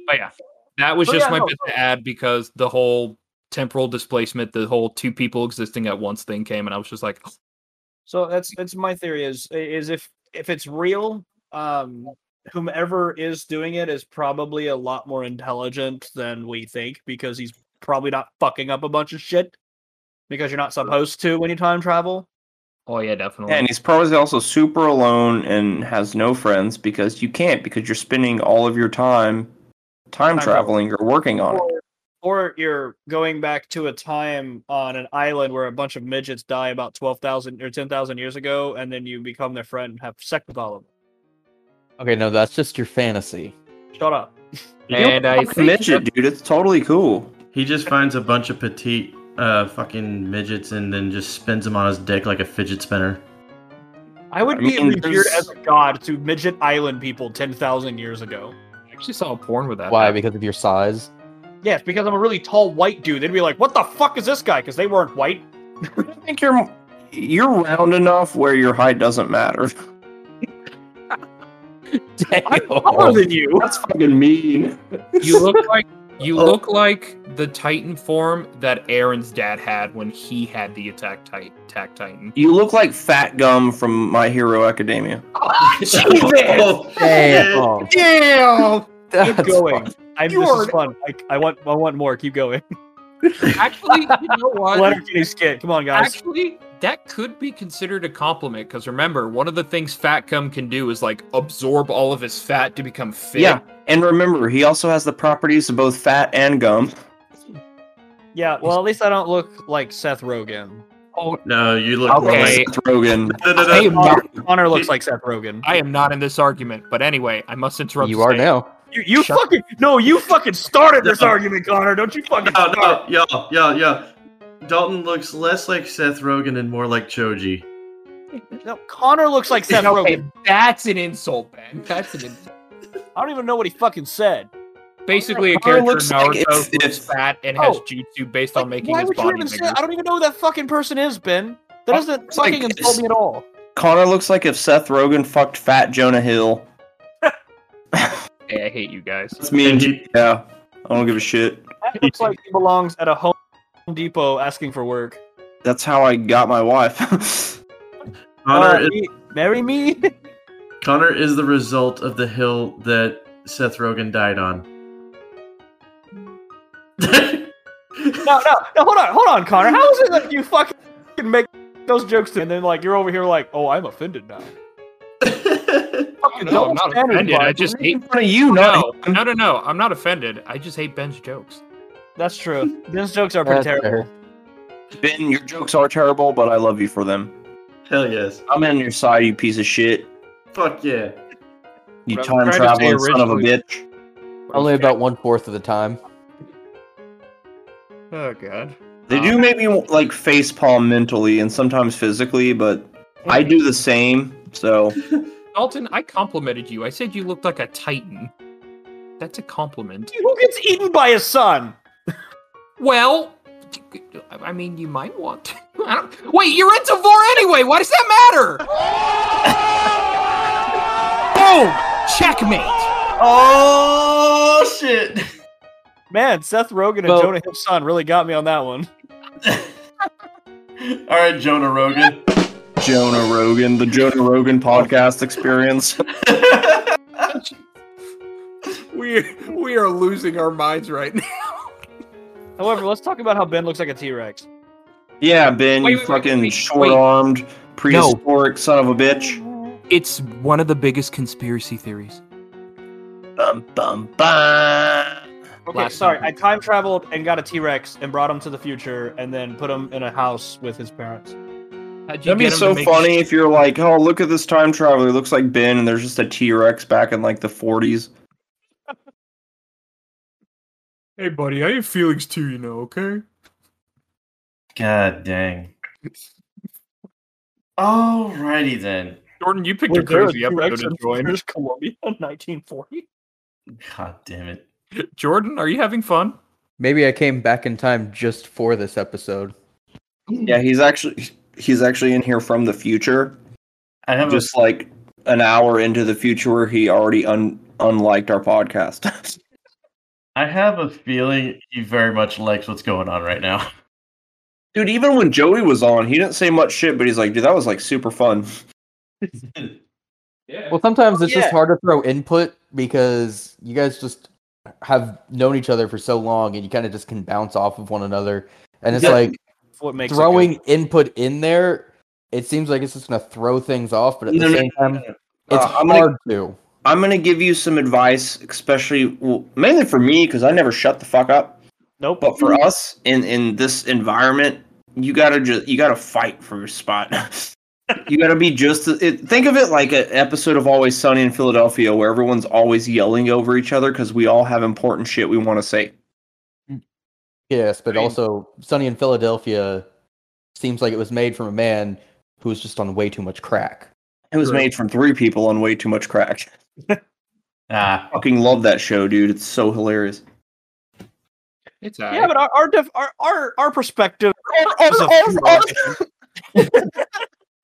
But yeah, that was Oh, just yeah, my no, bit no. to add because the whole temporal displacement, the whole two people existing at once thing came, and I was just like, So that's that's my theory is is if if it's real, um whomever is doing it is probably a lot more intelligent than we think because he's probably not fucking up a bunch of shit because you're not supposed to when you time travel. Oh yeah, definitely. and he's probably also super alone and has no friends because you can't because you're spending all of your time time Time traveling or working on it. Or, or you're going back to a time on an island where a bunch of midgets die about twelve thousand or ten thousand years ago, and then you become their friend and have sex with all of them. Okay, no, that's just your fantasy. Shut up. And I Fuck think midget, dude. It's totally cool. He just finds a bunch of petite uh fucking midgets and then just spins them on his dick like a fidget spinner. I would I be mean, revered there's- as a god to midget island people ten thousand years ago. I actually saw a porn with that. Why? Because of your size? Yes, because I'm a really tall white dude. They'd be like, "What the fuck is this guy?" Because they weren't white. I think you're you're round enough where your height doesn't matter. I'm taller than you. That's fucking mean. You look like you Oh. look like the Titan form that Eren's dad had when he had the attack titan. Attack Titan. You look like Fat Gum from My Hero Academia. Oh, Damn. Damn. That's Keep going. fun. I'm, You this are- is fun. I, I want I want more. Keep going. Actually, you know what? Letterkenny skit. Come on, guys. Actually, that could be considered a compliment because remember, one of the things Fat Gum can do is like absorb all of his fat to become fit. Yeah, and remember, he also has the properties of both fat and gum. Yeah. Well, at least I don't look mm. like Seth Rogen. Oh no, you look Okay. like Seth Rogen. no, no, no. I not, Connor looks like Seth Rogen. I am not in this argument, but anyway, I must interrupt. You are say- now. You, you Shut- fucking no. You fucking started this argument, Connor. Don't you fucking No, start. no, yeah, yo, yo. Dalton looks less like Seth Rogen and more like Choji. No, Connor looks like Seth Okay, Rogen. that's an insult, Ben. That's an insult. I don't even know what he fucking said. Basically, a character in looks like Naruto if- who is if- fat and has Oh. jutsu based on making Why his would you body even say? bigger. I don't even know who that fucking person is, Ben. That Oh, doesn't it's like- fucking insult me at all. Connor looks like if Seth Rogen fucked Fat Jonah Hill. Hey, I hate you guys. That's me and And you. Yeah, I don't give a shit. That looks like he belongs at a Home Depot asking for work. That's how I got my wife. Connor, Uh, is, marry me. Connor is the result of the hill that Seth Rogen died on. No, no, no. Hold on, hold on, Connor. How is it that you fucking can make those jokes to, and then like you're over here like, oh, I'm offended now. Fucking No, I'm not standards, offended. I just hate. in front of you, No, not no, no, no. I'm not offended. I just hate Ben's jokes. That's true. Ben's jokes are pretty That's terrible. fair. Ben, your jokes are terrible, but I love you for them. Hell yes. I'm on your side, you piece of shit. Fuck yeah. You What time I'm trying to say traveling son of a bitch. Only about one fourth of the time. Oh god. They do um, make me like face palm mentally and sometimes physically, but I do the same. So Dalton, I complimented you. I said you looked like a titan. That's a compliment. Who gets eaten by his son? Well, I mean, you might want to. I don't... Wait, you're into vore anyway. Why does that matter? Boom! Checkmate. Oh shit. Man, Seth Rogen and Well- Jonah Hill's son really got me on that one. All right, Jonah Rogan. Jonah Rogan, the Jonah Rogan podcast experience. We we are losing our minds right now. However, let's talk about how Ben looks like a T-Rex. Yeah, Ben, Wait, you wait, wait, fucking short-armed, prehistoric son of a bitch. It's one of the biggest conspiracy theories. Bum bum bum. Okay, Last sorry. time. I time traveled and got a T-Rex and brought him to the future and then put him in a house with his parents. How'd you That'd be him so to make funny if you're like, oh, look at this time traveler. He looks like Ben, and there's just a T-Rex back in like the 40s. Hey, buddy, I have feelings too, you know. Okay. God dang. Alrighty then. Jordan, you picked a crazy episode to join. British Columbia in 1940. God damn it. Jordan, are you having fun? Maybe I came back in time just for this episode. Yeah, he's actually he's actually in here from the future, I have just like an hour into the future where he already un unliked our podcast. I have a feeling he very much likes what's going on right now. Dude, even when Joey was on, he didn't say much shit, but he's like, dude, that was like super fun. Yeah. Well, sometimes oh, it's Yeah. just hard to throw input because you guys just have known each other for so long and you kind of just can bounce off of one another. And it's Yeah. like What makes it throwing good. input in there, it seems like it's just going to throw things off, but at No, the no, same no, time, no, no. it's Uh, I'm gonna- hard to. I'm gonna give you some advice, especially well, mainly for me because I never shut the fuck up. Nope. But for us in in this environment, you gotta just you gotta fight for your spot. you gotta be just. It, think of it like an episode of Always Sunny in Philadelphia, where everyone's always yelling over each other because we all have important shit we want to say. Yes, but I mean- also Sunny in Philadelphia seems like it was made from a man who was just on way too much crack. It was True. made from three people on way too much crack. Ah, Fucking love that show, dude. It's so hilarious. It's Yeah, but our our def- our, our, our perspective. is a few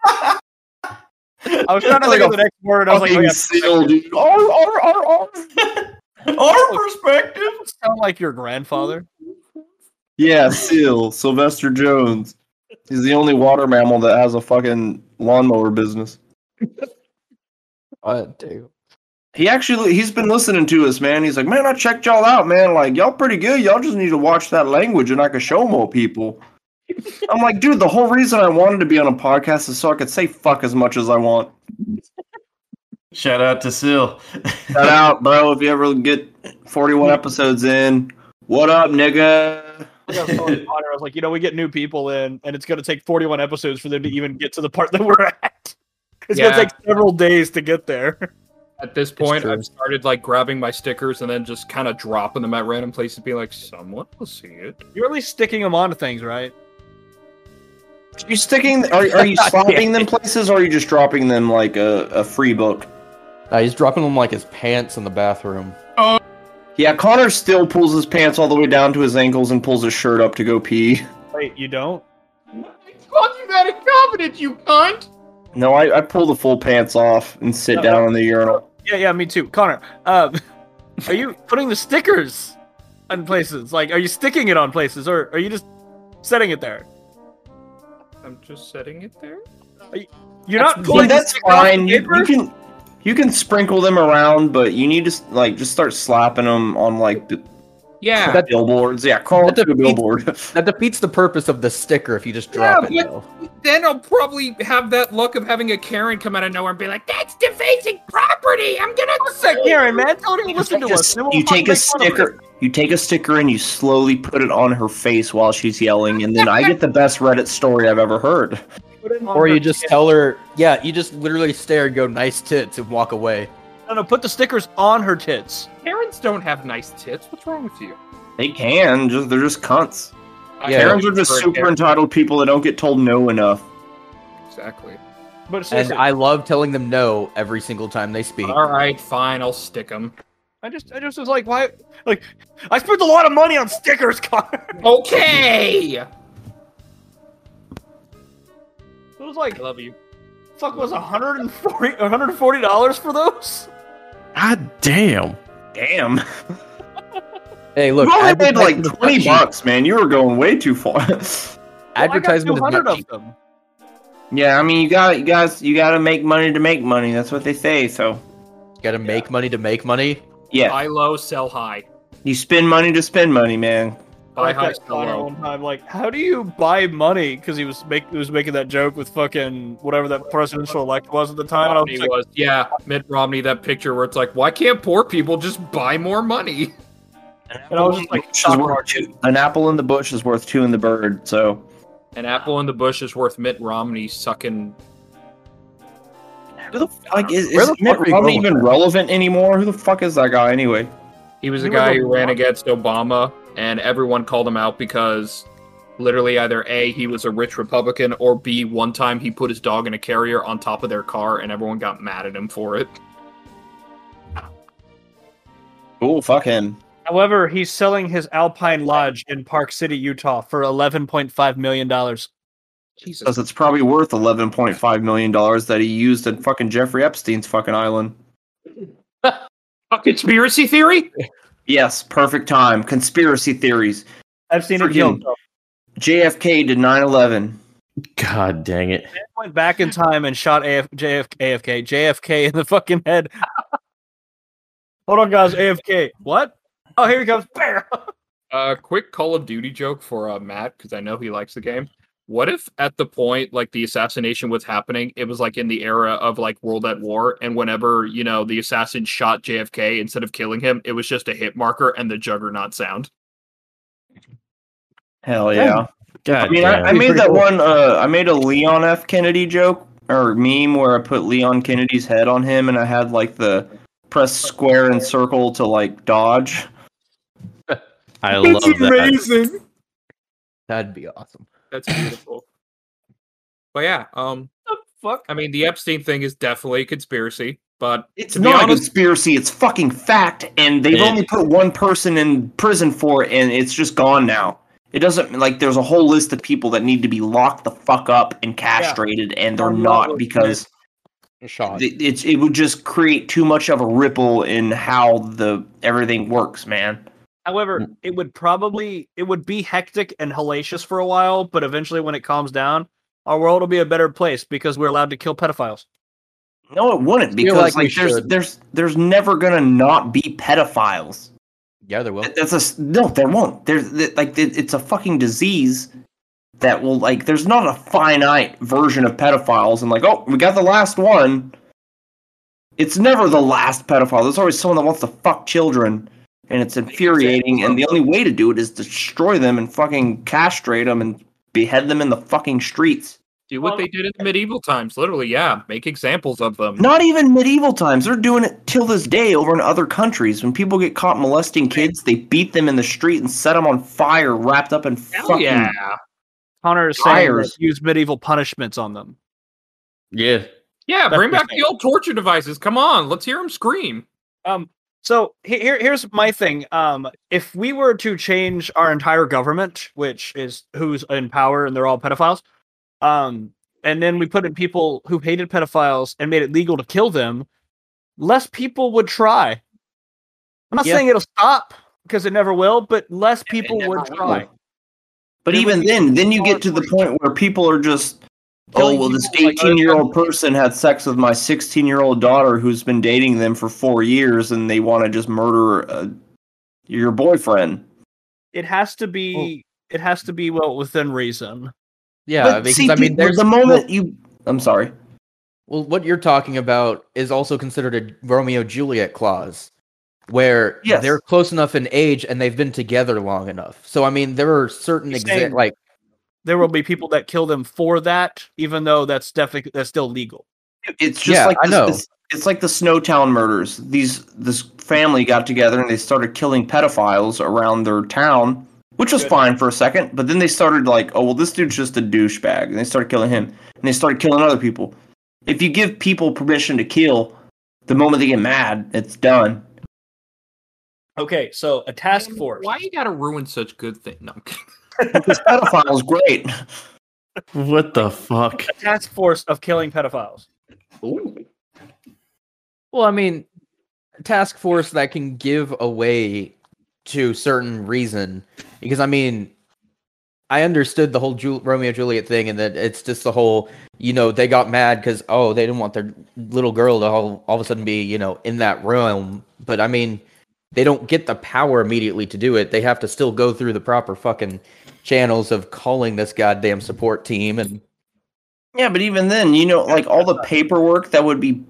I was trying to Like think of the next word. I was like, oh, Fucking yeah, seal, dude. Arr, arr, arr, arr. our perspective. sound like your grandfather. Yeah, Seal, Sylvester Jones. He's the only water mammal that has a fucking lawnmower business. Uh, damn. He actually he's been listening to us, man. He's like, man, I checked y'all out, man. Like y'all pretty good. Y'all just need to watch that language, and I can show more people. I'm like, dude, the whole reason I wanted to be on a podcast is so I could say fuck as much as I want. Shout out to Sil. Shout out, bro. If you ever get 41 episodes in, what up, nigga? I was telling Connor, I was like, you know, we get new people in, and it's going to take 41 episodes for them to even get to the part that we're at. It's Yeah. going to take several days to get there. At this point. I've started like grabbing my stickers and then just kind of dropping them at random places, being like, "Someone will see it." You're at least sticking them onto things, right? Are you sticking? Are, are you slapping them places, or are you just dropping them like a, a free book? Uh, he's dropping them like his pants in the bathroom. Yeah, Connor still pulls his pants all the way down to his ankles and pulls his shirt up to go pee. Wait, you don't? I told you that in confidence, you cunt! No, I, I pull the full pants off and sit No, down in the urinal. Yeah, yeah, me too. Connor, um, are you putting the stickers on places? Like, are you sticking it on places, or are you just setting it there? I'm just setting it there. You're not pulling the that's sticker off the fine. You, you can you can sprinkle them around, but you need to like just start slapping them on like b- Yeah, That- billboards. Yeah, crawl That to a defeats- billboard. That defeats the purpose of the sticker if you just Yeah, drop it. but- then I'll probably have that luck of having a Karen come out of nowhere and be like, "That's defacing property. I'm gonna." What's that, Karen, man? Don't even listen to You us. then you take a make fun of it. sticker. You take a sticker and you slowly put it on her face while she's yelling, and then I get the best Reddit story I've ever heard. Put it on Or you just tits. tell her, yeah, you just literally stare and go, nice tits, and walk away. No, no, put the stickers on her tits. Karens don't have nice tits. What's wrong with you? They can just they're just cunts. I Yeah. Karens are just super Karen. entitled people that don't get told no enough. Exactly. But And I love telling them no every single time they speak. All right, fine. I'll stick them. I just, I just was like, why? Like, I spent a lot of money on stickers, Connor. Okay. It was like, I love you. fuck, was 140 140 dollars for those? God damn. Damn. Hey, look, you only paid like advertisement is not twenty bucks, man. You were going way too far. Advertisement I got not 200 cheap. of them. yeah, I mean you got you guys you got to make money to make money. That's what they say. So You gotta make money to make money. yeah, Buy low, sell high. you spend money to spend money, man. I Buy like high, that sell low. one time, like, how do you buy money? Because he was make, he was making that joke with fucking whatever that presidential elect was at the time. And I was like, was yeah, Mitt Romney. That picture where it's like, why can't poor people just buy more money? and I was just like, is worth two- an apple in the bush is worth two in the bird. So An apple in the bush is worth Mitt Romney sucking. who the like is, Where is the Mitt fuck are Romney even relevant anymore? Who the fuck is that guy anyway? He was He a was guy a- who ran against Obama, and everyone called him out because literally either A, he was a rich Republican, or B, one time he put his dog in a carrier on top of their car, and everyone got mad at him for it. Cool, fuck him. However, he's selling his Alpine Lodge in Park City, Utah, for 11.5 million dollars. Jesus. Because it's probably worth eleven point five million dollars that he used in fucking Jeffrey Epstein's fucking island. A conspiracy theory? Yes, perfect time. Conspiracy theories. I've seen it Freaking- killed. JFK did 9/11. God dang it. Man went back in time and shot AF, JF, AFK, JFK in the fucking head. Hold on, guys. AFK. What? Oh, here he comes. Bam! Uh, quick Call of Duty joke for uh, Matt, because I know he likes the game. What if at the point like the assassination was happening, it was like in the era of like World at War, and whenever you know the assassin shot JFK, instead of killing him, it was just a hit marker and the Juggernaut sound. Hell yeah. God I mean, I. I made that cool. one. Uh, I made a Leon F. Kennedy joke or meme where I put Leon Kennedy's head on him, and I had like the press square and circle to like dodge. I love that. amazing. That'd be awesome. That's beautiful. but yeah, um, Fuck. I mean, the Epstein thing is definitely a conspiracy, but It's to be not a conspiracy. It's fucking fact, and they've Yeah. only put one person in prison for it, and it's just gone now. It doesn't like there's a whole list of people that need to be locked the fuck up and castrated, and they're not because Shot. it, it's it would just create too much of a ripple in how the everything works, man. However, mm. it would probably it would be hectic and hellacious for a while, but eventually when it calms down, our world will be a better place because we're allowed to kill pedophiles. No, it wouldn't because like like, there's should. there's there's never gonna not be pedophiles. Yeah, there will. That's a no. There won't. There's like it's a fucking disease that will like. There's not a finite version of pedophiles and like oh we got the last one. It's never the last pedophile. There's always someone that wants to fuck children, and it's infuriating. And the only way to do it is destroy them and fucking castrate them and behead them in the fucking streets. do what they did in the medieval times. Literally, yeah, make examples of them. Not even medieval times. They're doing it till this day over in other countries. When people get caught molesting kids, they beat them in the street and set them on fire, wrapped up in Hell fucking. yeah. Connor is saying Tires. use medieval punishments on them. Yeah. Yeah, That's bring back the old torture devices. Come on, let's hear them scream. Um, so here, here's my thing. Um, if we were to change our entire government, which is who's in power and they're all pedophiles, um, and then we put in people who hated pedophiles and made it legal to kill them, less people would try. I'm not Yeah. saying it'll stop because it never will, but less people never would will. try. But There even then, then you get to the point where people are just, oh well, this 18 year old person had sex with my 16 year old daughter who's been dating them for four years, and they want to just murder uh, your boyfriend. It has to be. It has to be well within reason. Yeah, But because see, I mean, pe- there's the moment you. I'm sorry. Well, what you're talking about is also considered a Romeo Juliet clause, where Yes. they're close enough in age and they've been together long enough. So, I mean, there are certain You're exa- like There will be people that kill them for that, even though that's definitely that's still legal. It's just Yeah, like I know. It's, it's like the Snowtown murders. These this family got together and they started killing pedophiles around their town, which was Good. fine for a second. But then they started like, oh well, this dude's just a douchebag, and they started killing him, and they started killing other people. If you give people permission to kill, the moment they get mad, it's done. Okay, so a task force. Why you gotta ruin such good things? No, I'm kidding. Because pedophile's great. What the fuck? A task force of killing pedophiles. Well, I mean, task force that can give away to certain reason because I mean, I understood the whole Ju- Romeo Juliet thing, and that it's just the whole you know they got mad because oh they didn't want their little girl to all, all of a sudden be you know in that realm, but I mean they don't get the power immediately to do it. They have to still go through the proper fucking channels of calling this goddamn support team and Yeah, but even then, you know, like all the paperwork that would be,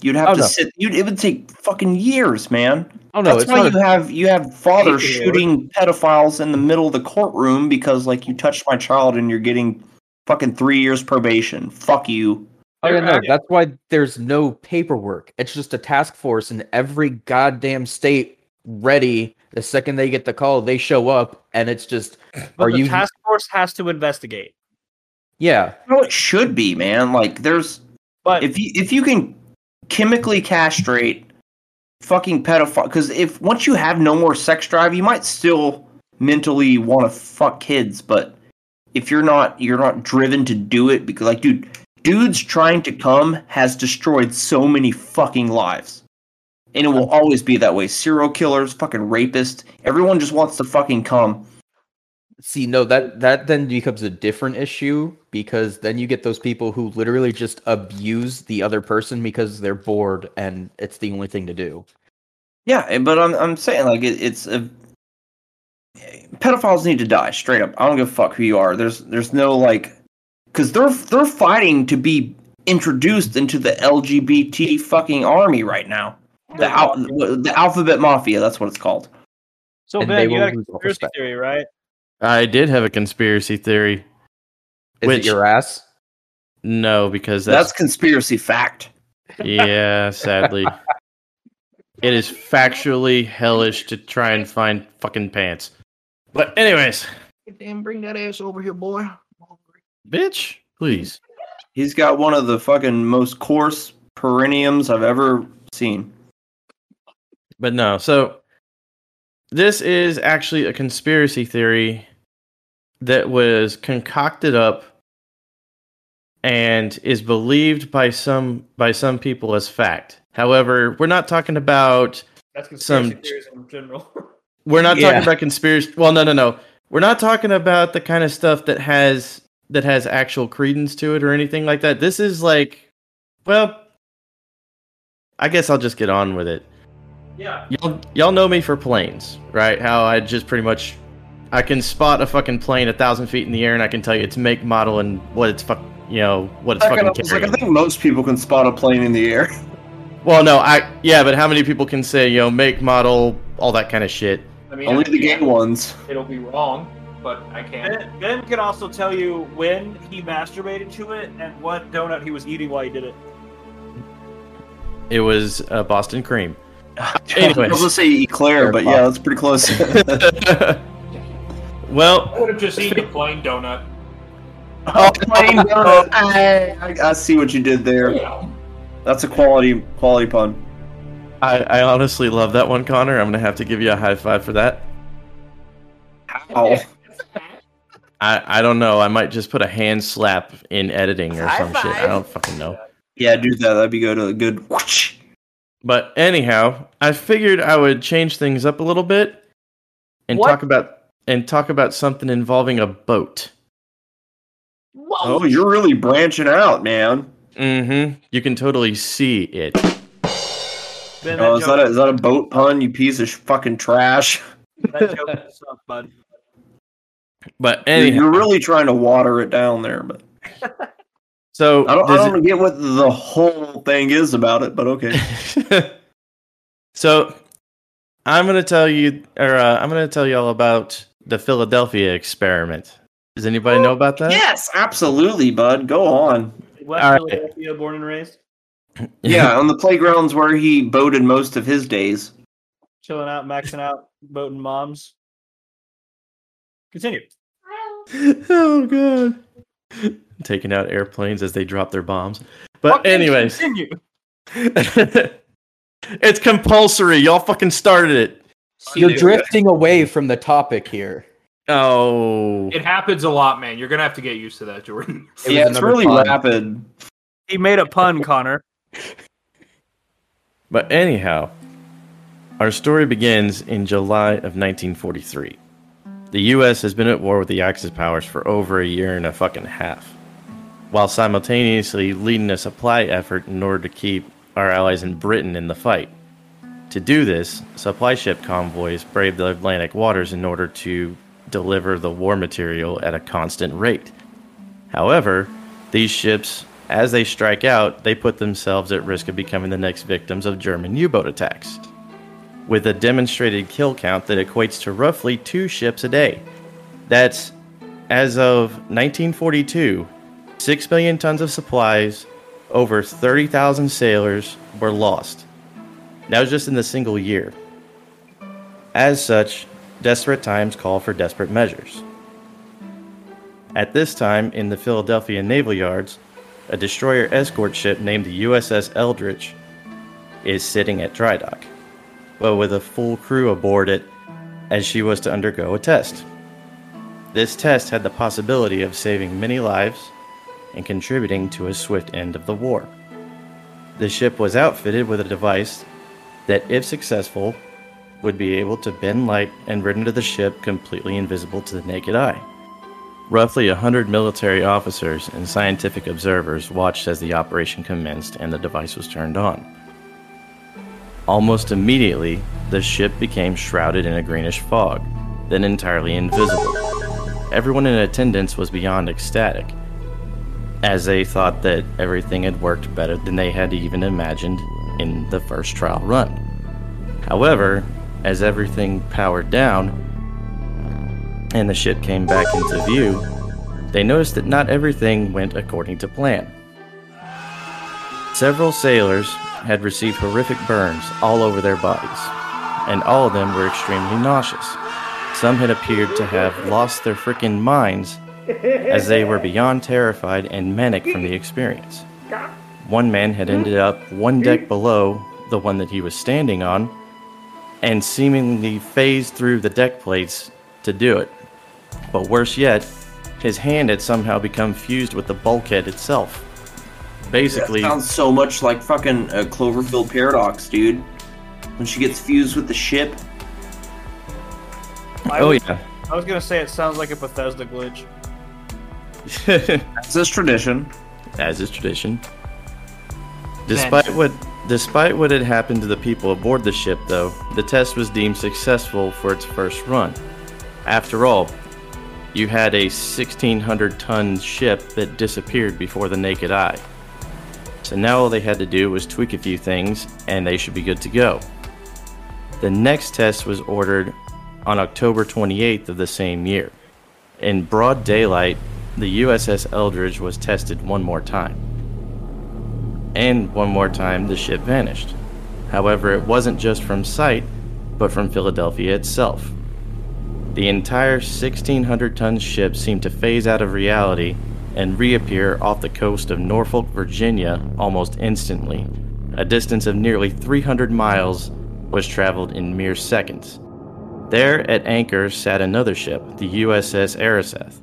you'd have Oh, to no. sit. You'd, it would take fucking years, man. oh no, That's it's why you a- have you have Paperwork. shooting pedophiles in the middle of the courtroom because like you touched my child and you're getting fucking three years probation. Fuck you. Oh yeah, no, that's why there's no paperwork. It's just a task force in every goddamn state ready the second they get the call, they show up and it's just But are the you task force has to investigate. Yeah. No, it should be, man. Like there's But if you if you can chemically castrate fucking pedophile because if once you have no more sex drive you might still mentally want to fuck kids but if you're not you're not driven to do it because like dude dudes trying to come has destroyed so many fucking lives and it will always be that way serial killers fucking rapists everyone just wants to fucking come See, no, that that then becomes a different issue because then you get those people who literally just abuse the other person because they're bored and it's the only thing to do. Yeah, eh, but I'm I'm saying like it, it's a pedophiles need to die straight up. I don't give a fuck who you are. There's there's no like, because they're they're fighting to be introduced into the LGBT fucking army right now. The, al- the alphabet mafia. That's what it's called. So And Ben, you will got a conspiracy theory, right? I did have a conspiracy theory. Is Which- it your ass? No, because That's that's, conspiracy fact. yeah, sadly. it is factually hellish to try and find fucking pants. But anyways, Damn, bring that ass over here, boy. Bitch, please. He's got one of the fucking most coarse perineums I've ever seen. But no, so this is actually a conspiracy theory that was concocted up and is believed by some by some people as fact. However, we're not talking about That's conspiracy Some- theories in general. we're not Yeah. talking about conspiracy. Well, no, no, no. We're not talking about the kind of stuff that has that has actual credence to it or anything like that. This is like, well, I guess I'll just get on with it. yeah. Y'all, y'all know me for planes, right? How I just pretty much, I can spot a fucking plane a thousand feet in the air, and I can tell you its make, model, and what it's fuck, you know, what it's I fucking was like, I think most people can spot a plane in the air. Well, no, I yeah, but how many people can say you know make, model, all that kind of shit? I mean, Only the gay ones. It'll be wrong, but I can. Ben, ben can also tell you when he masturbated to it and what donut he was eating while he did it. It was uh, Boston cream. I Anyways. was gonna say eclair, but yeah, that's pretty close. well, I would have just eaten a plain donut. oh, plain donut. I, I- I see what you did there. Yeah. That's a quality quality pun. I, I honestly love that one, Connor. I'm gonna have to give you a high five for that. Oh, I, I don't know. I might just put a hand slap in editing or High some shit. I don't fucking know. yeah, do that. That'd be good. A good. whoosh. But anyhow, I figured I would change things up a little bit and What? talk about and talk about something involving a boat. Oh, you're really branching out, man. Mm-hmm. You can totally see it. Ben, Oh, that, is that a, is that a boat pun? You piece of sh- fucking trash. that joke sucked, bud. But anyhow, You're really trying to water it down there, but so I don't, I don't get what the whole thing is about it. But okay. so I'm gonna tell you, or uh, I'm gonna tell you all about the Philadelphia experiment. Does anybody know about that? yes, absolutely, bud. Go on. West All right. Philadelphia, born and raised, Yeah, on the playgrounds where he boated most of his days. chilling out, maxing out, boating moms. Continue. oh god. Taking out airplanes as they drop their bombs. But Fucking anyways, continue. it's compulsory. Y'all fucking started it. You're drifting away from the topic here. Oh. It happens a lot, man. You're gonna have to get used to that, Jordan. It yeah, it's really pun. rapid. He made a pun, Connor. But anyhow, our story begins in July of 1943. The US has been at war with the Axis powers for over a year and a fucking half, while simultaneously leading a supply effort in order to keep our allies in Britain in the fight. To do this, supply ship convoys brave the Atlantic waters in order to deliver the war material at a constant rate. However, these ships, as they strike out, they put themselves at risk of becoming the next victims of German U boat attacks. With a demonstrated kill count that equates to roughly two ships a day. That's, as of 1942, 6 million tons of supplies, over 30,000 sailors were lost. That was just in the single year. As such, desperate times call for desperate measures. At this time, in the Philadelphia Naval Yards, a destroyer escort ship named the USS Eldridge is sitting at dry dock, but with a full crew aboard it as she was to undergo a test. This test had the possibility of saving many lives and contributing to a swift end of the war. The ship was outfitted with a device that, if successful, would be able to bend light and render the ship completely invisible to the naked eye. Roughly a hundred military officers and scientific observers watched as the operation commenced and the device was turned on. Almost immediately, the ship became shrouded in a greenish fog, then entirely invisible. Everyone in attendance was beyond ecstatic, as they thought that everything had worked better than they had even imagined in the first trial run. However, as everything powered down and the ship came back into view, they noticed that not everything went according to plan. Several sailors had received horrific burns all over their bodies, and all of them were extremely nauseous. Some had appeared to have lost their frickin' minds as they were beyond terrified and manic from the experience. One man had ended up one deck below the one that he was standing on and seemingly phased through the deck plates to do it. But worse yet, his hand had somehow become fused with the bulkhead itself. Basically, That sounds so much like fucking a Cloverfield paradox, dude. When she gets fused with the ship. I oh was, yeah. I was gonna say it sounds like a Bethesda glitch. That's this tradition. as is tradition. Despite what despite what had happened to the people aboard the ship though, the test was deemed successful for its first run. After all, you had a 1600 ton ship that disappeared before the naked eye. So now all they had to do was tweak a few things and they should be good to go. The next test was ordered on October 28th of the same year. In broad daylight, the USS Eldridge was tested one more time. And one more time, the ship vanished. However, it wasn't just from sight, but from Philadelphia itself. The entire 1,600 ton ship seemed to phase out of reality and reappear off the coast of Norfolk, Virginia almost instantly. A distance of nearly 300 miles was traveled in mere seconds. There at anchor sat another ship, the USS Ariseth.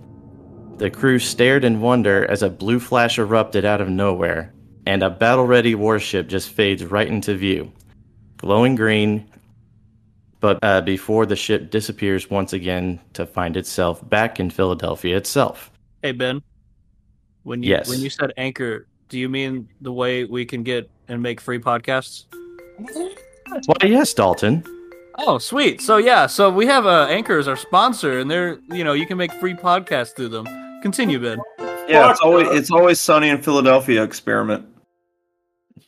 The crew stared in wonder as a blue flash erupted out of nowhere, and a battle ready warship just fades right into view, glowing green, but uh, before the ship disappears once again to find itself back in Philadelphia itself. Hey Ben, when you Yes. when you said anchor, do you mean the way we can get and make free podcasts? Why, yes, Dalton. Oh, sweet. So yeah, so we have uh, Anchor as our sponsor, and they're you know you can make free podcasts through them. Continue, Ben. Yeah, it's always it's always sunny in Philadelphia experiment.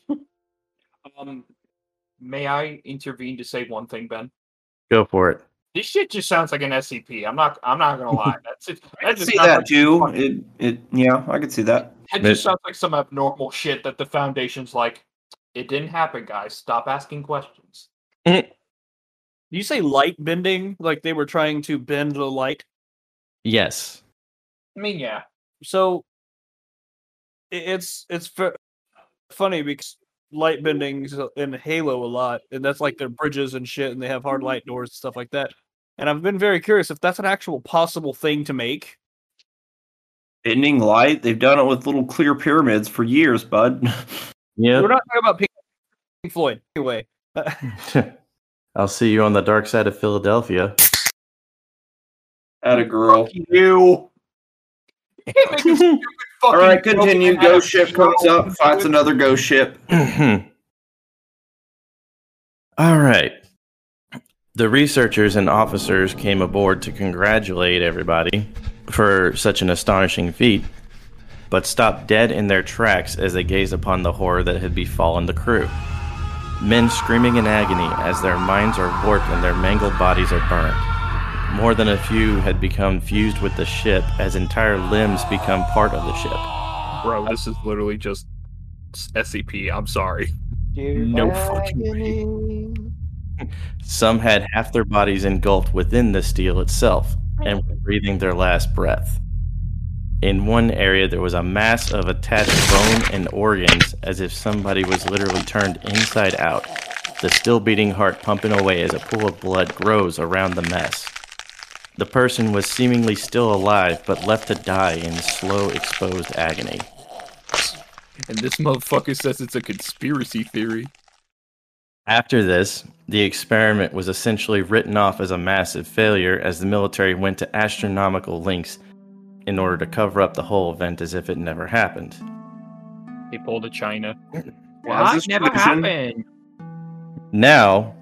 Um, may I intervene to say one thing, Ben? Go for it. This shit just sounds like an SCP. I'm not. I'm not gonna lie. That's it. I That can just see sounds that like too. It it yeah, I could see that. It just sounds like some abnormal shit that the foundation's like. It didn't happen, guys. Stop asking questions. Did you say light bending? Like they were trying to bend the light? Yes. I mean, yeah. So it's it's fa- funny because light bendings in Halo a lot, and that's like their bridges and shit, and they have hard light doors and stuff like that. And I've been very curious if that's an actual possible thing to make. Bending light, they've done it with little clear pyramids for years, bud. Yeah. We're not talking about Pink Pink Floyd anyway. I'll see you on the dark side of Philadelphia. At a girl. You. You can't make a stupid All fucking right, joke continue. Ghost ship comes up, fights another ghost ship. All right. The researchers and officers came aboard to congratulate everybody for such an astonishing feat, but stopped dead in their tracks as they gazed upon the horror that had befallen the crew. Men screaming in agony as their minds are warped and their mangled bodies are burned. More than a few had become fused with the ship as entire limbs become part of the ship. Bro, this is literally just SCP. I'm sorry. Dude, No fucking way. Some had half their bodies engulfed within the steel itself and were breathing their last breath. In one area, there was a mass of attached bone and organs as if somebody was literally turned inside out, the still beating heart pumping away as a pool of blood grows around the mess. The person was seemingly still alive but left to die in slow, exposed agony. And this motherfucker says it's a conspiracy theory. After this, the experiment was essentially written off as a massive failure as the military went to astronomical lengths in order to cover up the whole event as if it never happened. They pulled to China. As What? is Never tradition. happened. Now,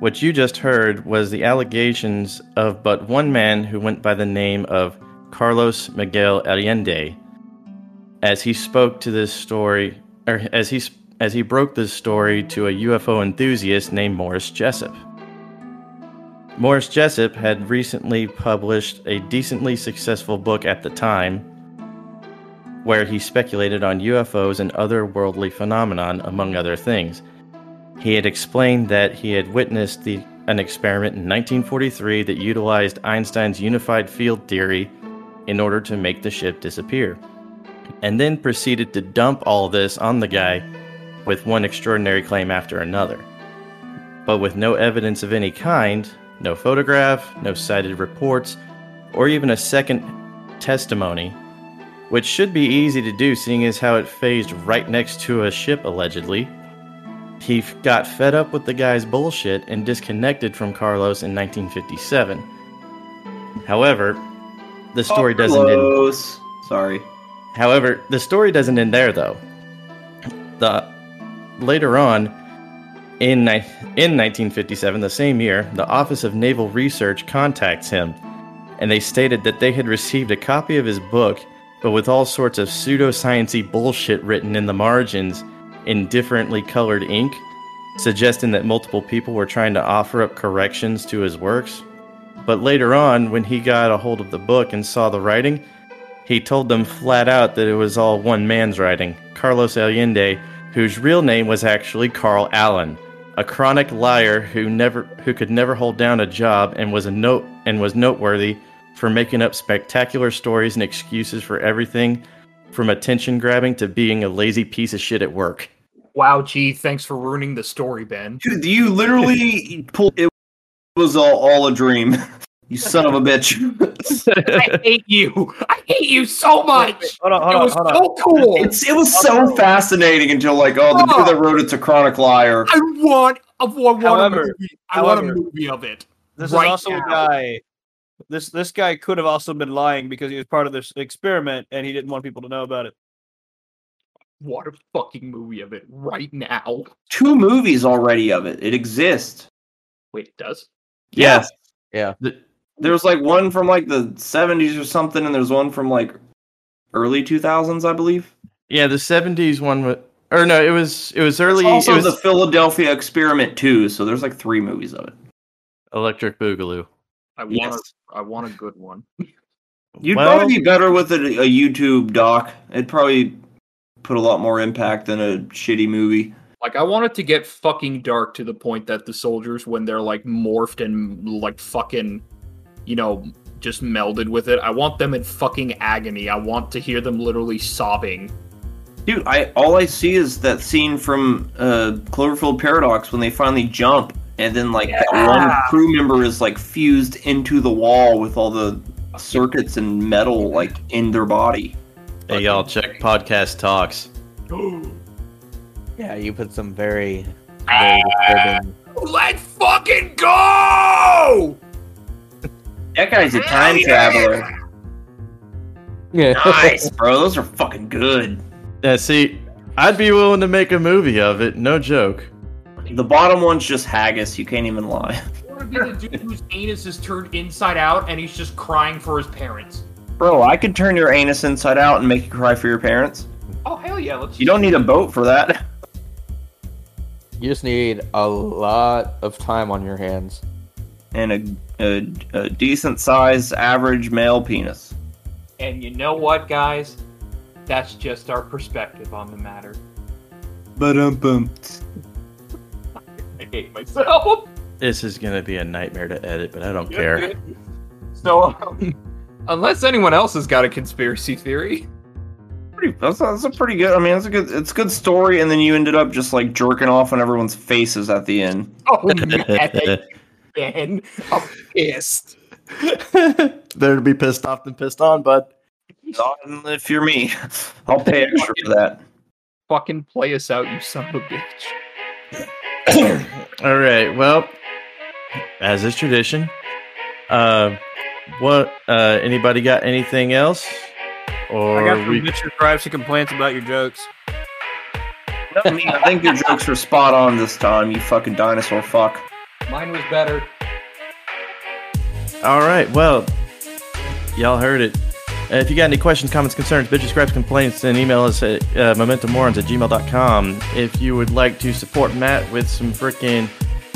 What you just heard was the allegations of but one man who went by the name of Carlos Miguel Allende as he spoke to this story or as he as he broke this story to a UFO enthusiast named Morris Jessup. Morris Jessup had recently published a decently successful book at the time where he speculated on UFOs and other worldly phenomenon among other things. He had explained that he had witnessed the, an experiment in 1943 that utilized Einstein's unified field theory in order to make the ship disappear, and then proceeded to dump all this on the guy with one extraordinary claim after another. But with no evidence of any kind, no photograph, no cited reports, or even a second testimony, which should be easy to do seeing as how it phased right next to a ship allegedly. He got fed up with the guy's bullshit and disconnected from Carlos in 1957. However, the story doesn't end. Sorry. However, the story doesn't end there though. The later on in in 1957, the same year, the Office of Naval Research contacts him, and they stated that they had received a copy of his book, but with all sorts of pseudosciency bullshit written in the margins in differently colored ink, suggesting that multiple people were trying to offer up corrections to his works. But later on, when he got a hold of the book and saw the writing, he told them flat out that it was all one man's writing, Carlos Allende, whose real name was actually Carl Allen, a chronic liar who never who could never hold down a job and was a note and was noteworthy for making up spectacular stories and excuses for everything from attention grabbing to being a lazy piece of shit at work. Wow, gee, thanks for ruining the story, Ben. Dude, you literally pulled. It was all, all a dream. You son of a bitch. I hate you. I hate you so much. Hold on, hold it was hold on. so cool. It's, it was so fascinating until like, oh, the dude that wrote it's a chronic liar. I want, I want, However- a movie. I want a movie of it. This right is also now. a guy. This this guy could have also been lying because he was part of this experiment and he didn't want people to know about it. What a fucking movie of it right now. Two movies already of it. It exists. Wait, it does? Yes. Yeah. The- There was like one from like the 70s or something, and there's one from like early 2000s, I believe. yeah, the '70s one was, or no, it was it was early. It's also it was the Philadelphia Experiment too. So there's like three movies of it. Electric Boogaloo. I want Yes. a, I want a good one. You'd Well- probably be better with a, a YouTube doc. It'd probably put a lot more impact than a shitty movie. Like I want it to get fucking dark to the point that the soldiers, when they're like morphed and like fucking, you know, just melded with it, I want them in fucking agony. I want to hear them literally sobbing. Dude, I all I see is that scene from uh, Cloverfield Paradox when they finally jump, and then like that one crew member is like fused into the wall with all the circuits and metal like in their body. Hey y'all, check podcast talks. Yeah, you put some very, very disturbing. Let's fucking go! That guy's a time traveler. Yeah. Nice, bro. Those are fucking good. Yeah, see, I'd be willing to make a movie of it. No joke. The bottom one's just haggis. You can't even lie. I want to be the dude whose anus is turned inside out and he's just crying for his parents. Bro, I could turn your anus inside out and make you cry for your parents. Oh hell yeah! Let's. You don't need a boat for that. You just need a lot of time on your hands. And a, a, a decent sized average male penis. And you know what, guys? That's just our perspective on the matter. But um bum. I hate myself. This is gonna be a nightmare to edit, but I don't care. So, um, unless anyone else has got a conspiracy theory, Pretty, that's, that's a pretty good. I mean, it's a good. It's a good story, and then you ended up just like jerking off on everyone's faces at the end. oh man, man, I'm pissed. Better to be pissed off than pissed on, bud. Not If you're me, I'll pay extra for that. Fucking play us out, you son of a bitch. All right. Well, as is tradition, uh, what? Uh, anybody got anything else? Or I got some we? bitches, gripes, and complaints about your jokes. I mean, I think your jokes were spot on this time. You fucking dinosaur fuck. Mine was better. All right, well, y'all heard it. Uh, if you got any questions, comments, concerns, bitches, scraps, complaints, then email us at uh, mementomorons at gmail.com. If you would like to support Matt with some freaking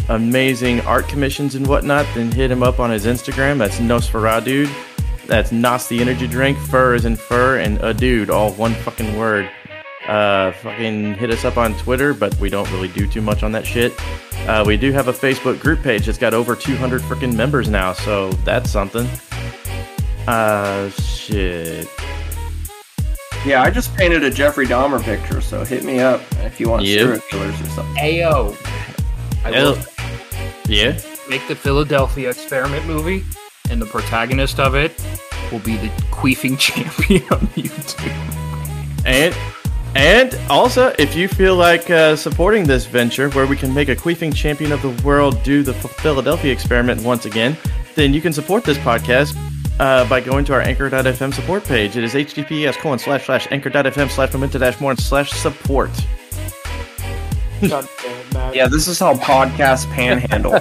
amazing art commissions and whatnot, then hit him up on his Instagram. That's Nosfuradude. That's Nos the energy drink. Fur is in fur, and a dude, all one fucking word. Uh, fucking hit us up on Twitter, but we don't really do too much on that shit. Uh, we do have a Facebook group page that's got over 200 freaking members now, so that's something. Uh, shit. Yeah, I just painted a Jeffrey Dahmer picture, so hit me up if you want Yeah. serial killers or something. Ayo. I will Yeah? make the Philadelphia experiment movie, and the protagonist of it will be the queefing champion on YouTube. And and also, if you feel like uh, supporting this venture, where we can make a queefing champion of the world do the Philadelphia experiment once again, then you can support this podcast uh, by going to our Anchor.fm support page. It is https colon slash slash anchor.fm slash memento dash more slash support. God damn, Matt. Yeah, this is how podcasts panhandle.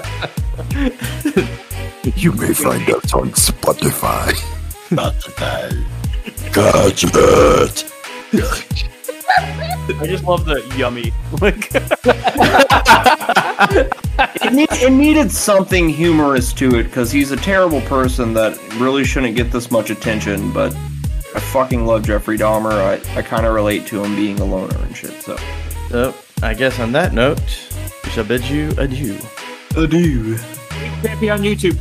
You may find us on Spotify. Spotify. Gadget. I just love the yummy. Like, it, need, it needed something humorous to it because he's a terrible person that really shouldn't get this much attention. But I fucking love Jeffrey Dahmer. I, I kind of relate to him being a loner and shit. So So, I guess on that note, we shall bid you adieu. adieu. Champion on YouTube.